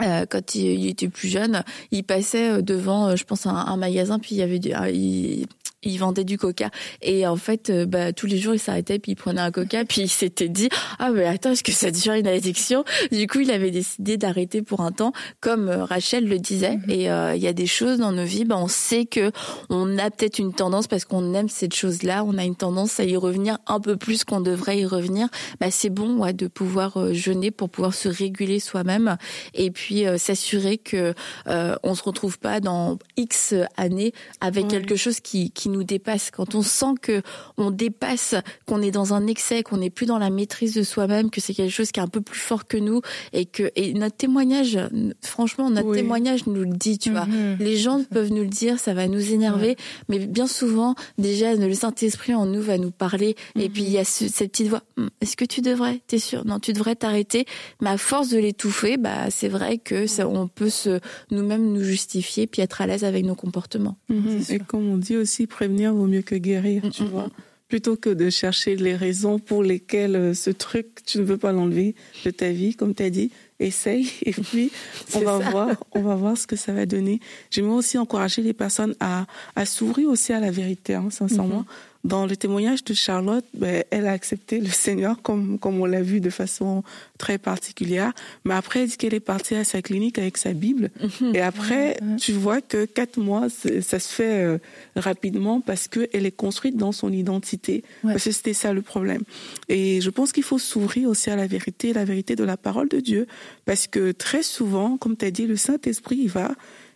euh, quand il, était plus jeune, il passait devant, je pense, un, magasin, puis il y avait du, il, il vendait du coca. Et en fait euh, bah, tous les jours il s'arrêtait puis il prenait un coca puis il s'était dit ah mais attends est-ce que ça devient une addiction? Du coup il avait décidé d'arrêter pour un temps comme euh, Rachel le disait. Mhm. et euh, il y a des choses dans nos vies bah, on sait que on a peut-être une tendance parce qu'on aime cette chose là on a une tendance à y revenir un peu plus qu'on devrait y revenir. Bah c'est bon ouais, de pouvoir jeûner pour pouvoir se réguler soi-même et puis s'assurer que on se retrouve pas dans X années avec quelque chose qui qui nous dépasse, quand on sent que on dépasse, qu'on est dans un excès, qu'on n'est plus dans la maîtrise de soi-même, que c'est quelque chose qui est un peu plus fort que nous et que et notre témoignage, franchement, notre témoignage nous le dit, tu vois. Mhm. Les gens peuvent nous le dire, ça va nous énerver, mais bien souvent, déjà, le Saint-Esprit en nous va nous parler et puis il y a cette petite voix. Hum, est-ce que tu devrais? T'es sûr? Non, tu devrais t'arrêter. Mais à force de l'étouffer, bah c'est vrai que ça, on peut se nous-mêmes nous justifier puis être à l'aise avec nos comportements. Mhm. Et comme on dit aussi, prévenir vaut mieux que guérir, tu mm, mm, vois. Mm. Plutôt que de chercher les raisons pour lesquelles euh, ce truc, tu ne veux pas l'enlever de ta vie, comme tu as dit, essaye [LAUGHS] et puis on va voir, on va voir ce que ça va donner. J'aimerais aussi encourager les personnes à, à s'ouvrir aussi à la vérité, hein, sincèrement. Mm-hmm. Dans le témoignage de Charlotte, ben, elle a accepté le Seigneur comme, comme on l'a vu de façon très particulière. Mais après, elle dit qu'elle est partie à sa clinique avec sa Bible. Mhm. Et après, tu vois que quatre mois, ça se fait euh, rapidement parce qu'elle est construite dans son identité. Parce que c'était ça le problème. Et je pense qu'il faut s'ouvrir aussi à la vérité, la vérité de la parole de Dieu. Parce que très souvent, comme tu as dit, le Saint-Esprit, il va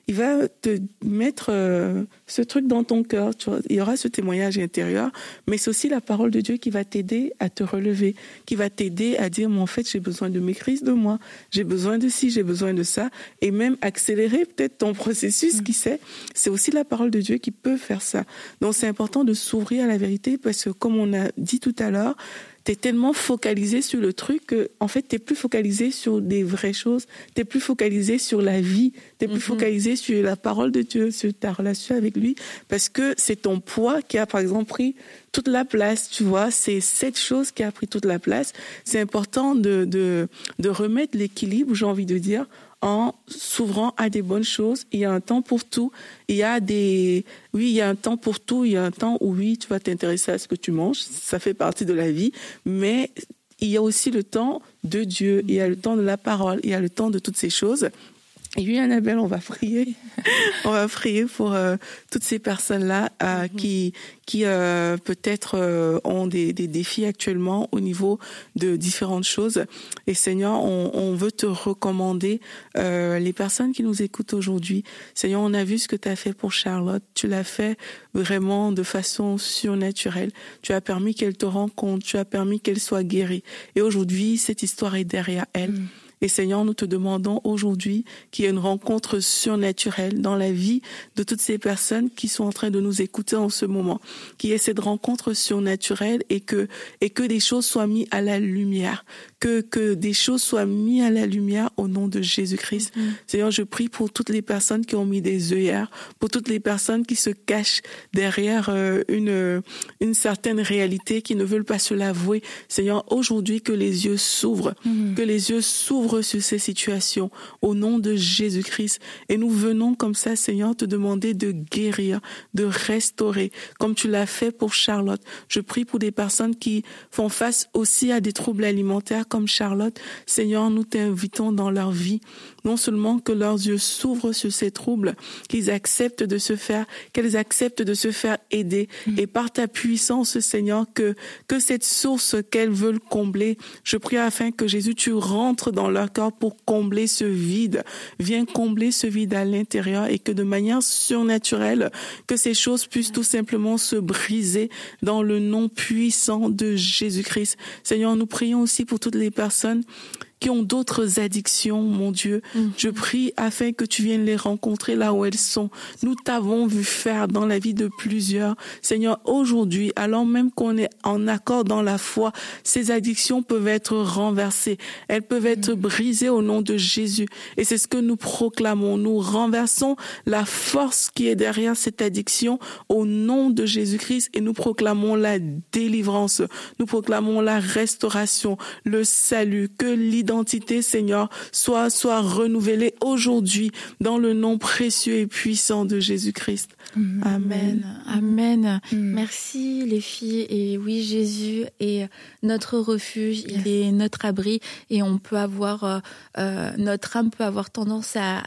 il va te mettre euh, ce truc dans ton cœur. Tu vois. Il y aura ce témoignage intérieur, mais c'est aussi la parole de Dieu qui va t'aider à te relever, qui va t'aider à dire, mais en fait, j'ai besoin de maîtrise de moi, j'ai besoin de ci, j'ai besoin de ça, et même accélérer peut-être ton processus, mm. qui sait. C'est aussi la parole de Dieu qui peut faire ça. Donc c'est important de s'ouvrir à la vérité parce que, comme on a dit tout à l'heure, t'es tellement focalisé sur le truc que, en fait, t'es plus focalisé sur des vraies choses, t'es plus focalisé sur la vie, t'es plus mhm. focalisé sur la parole de Dieu, sur ta relation avec lui, parce que c'est ton poids qui a, par exemple, pris toute la place, tu vois. C'est cette chose qui a pris toute la place. C'est important de, de, de remettre l'équilibre, j'ai envie de dire, en s'ouvrant à des bonnes choses. Il y a un temps pour tout. Il y a des, oui, il y a un temps pour tout. Il y a un temps où oui, tu vas t'intéresser à ce que tu manges. Ça fait partie de la vie. Mais il y a aussi le temps de Dieu. Il y a le temps de la parole. Il y a le temps de toutes ces choses. Et oui, Annabelle, on va prier. [LAUGHS] on va prier pour euh, toutes ces personnes-là euh, mhm. qui, qui euh, peut-être ont des, des, défis actuellement au niveau de différentes choses. Et Seigneur, on, on veut te recommander les personnes qui nous écoutent aujourd'hui. Seigneur, on a vu ce que tu as fait pour Charlotte. Tu l'as fait vraiment de façon surnaturelle. Tu as permis qu'elle te rencontre. Tu as permis qu'elle soit guérie. Et aujourd'hui, cette histoire est derrière elle. Mhm. Et Seigneur, nous te demandons aujourd'hui qu'il y ait une rencontre surnaturelle dans la vie de toutes ces personnes qui sont en train de nous écouter en ce moment. Qu'il y ait cette rencontre surnaturelle et que, et que des choses soient mises à la lumière. Que, que des choses soient mises à la lumière au nom de Jésus-Christ. Mm-hmm. Seigneur, je prie pour toutes les personnes qui ont mis des œillères, pour toutes les personnes qui se cachent derrière euh, une, une certaine réalité, qui ne veulent pas se l'avouer. Seigneur, aujourd'hui, que les yeux s'ouvrent, mm-hmm. que les yeux s'ouvrent sur ces situations au nom de Jésus-Christ. Et nous venons comme ça, Seigneur, te demander de guérir, de restaurer, comme tu l'as fait pour Charlotte. Je prie pour des personnes qui font face aussi à des troubles alimentaires comme Charlotte. Seigneur, nous t'invitons dans leur vie non seulement que leurs yeux s'ouvrent sur ces troubles, qu'ils acceptent de se faire, qu'elles acceptent de se faire aider, mm. et par ta puissance, Seigneur, que que cette source qu'elles veulent combler, je prie afin que Jésus, tu rentres dans leur corps pour combler ce vide, viens combler ce vide à l'intérieur, et que de manière surnaturelle, que ces choses puissent tout simplement se briser dans le nom puissant de Jésus-Christ. Seigneur, nous prions aussi pour toutes les personnes qui ont d'autres addictions, mon Dieu. Mm. Je prie afin que tu viennes les rencontrer là où elles sont. Nous t'avons vu faire dans la vie de plusieurs. Seigneur, aujourd'hui, alors même qu'on est en accord dans la foi, ces addictions peuvent être renversées. Elles peuvent être mm. brisées au nom de Jésus. Et c'est ce que nous proclamons. Nous renversons la force qui est derrière cette addiction au nom de Jésus-Christ et nous proclamons la délivrance. Nous proclamons la restauration, le salut, que l'idée identité, Seigneur, soit, soit renouvelée aujourd'hui dans le nom précieux et puissant de Jésus-Christ. Amen. Amen. Mm. Merci les filles. Et oui, Jésus est notre refuge, il est notre abri et on peut avoir, euh, euh, notre âme peut avoir tendance à,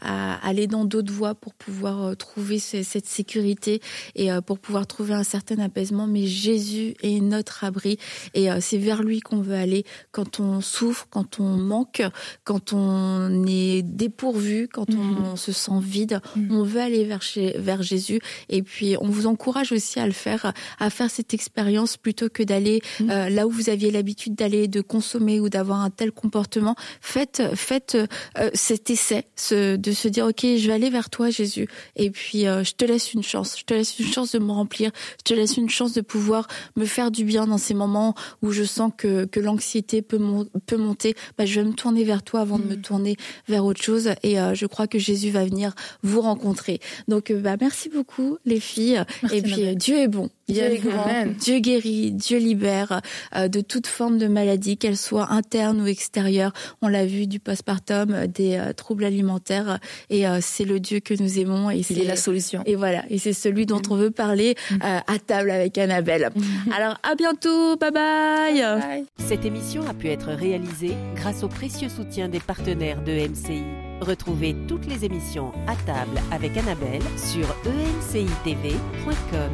aller dans d'autres voies pour pouvoir euh, trouver cette sécurité et pour pouvoir trouver un certain apaisement. Mais Jésus est notre abri et c'est vers lui qu'on veut aller quand on souffre, quand on manque, quand on est dépourvu, quand on, mm-hmm. se sent vide. Mm. On veut aller vers, chez, vers Jésus. Et puis, on vous encourage aussi à le faire, à faire cette expérience plutôt que d'aller mm. euh, là où vous aviez l'habitude d'aller, de consommer ou d'avoir un tel comportement. Faites, faites euh, cet essai, de se dire, ok, je vais aller vers toi, Jésus. Et puis, euh, je te laisse une chance. Je te laisse une chance de me remplir. Je te laisse une chance de pouvoir me faire du bien dans ces moments où je sens que, que l'anxiété peut, peut monter. Bah, je vais me tourner vers toi avant de me mm. tourner vers autre chose. Et euh, je crois que Jésus va venir vous rencontrer. Donc, bah, merci beaucoup, les filles. et puis, Dieu est bon. Dieu est grand, Dieu guérit, Dieu libère de toute forme de maladie, qu'elle soit interne ou extérieure. On l'a vu du postpartum, des troubles alimentaires, et c'est le Dieu que nous aimons. Et Il est la solution. Et voilà, et c'est celui dont on veut parler à table avec Annabelle. Alors, à bientôt, bye bye. Cette émission a pu être réalisée grâce au précieux soutien des partenaires de MCI. Retrouvez toutes les émissions à table avec Annabelle sur emcitv.com.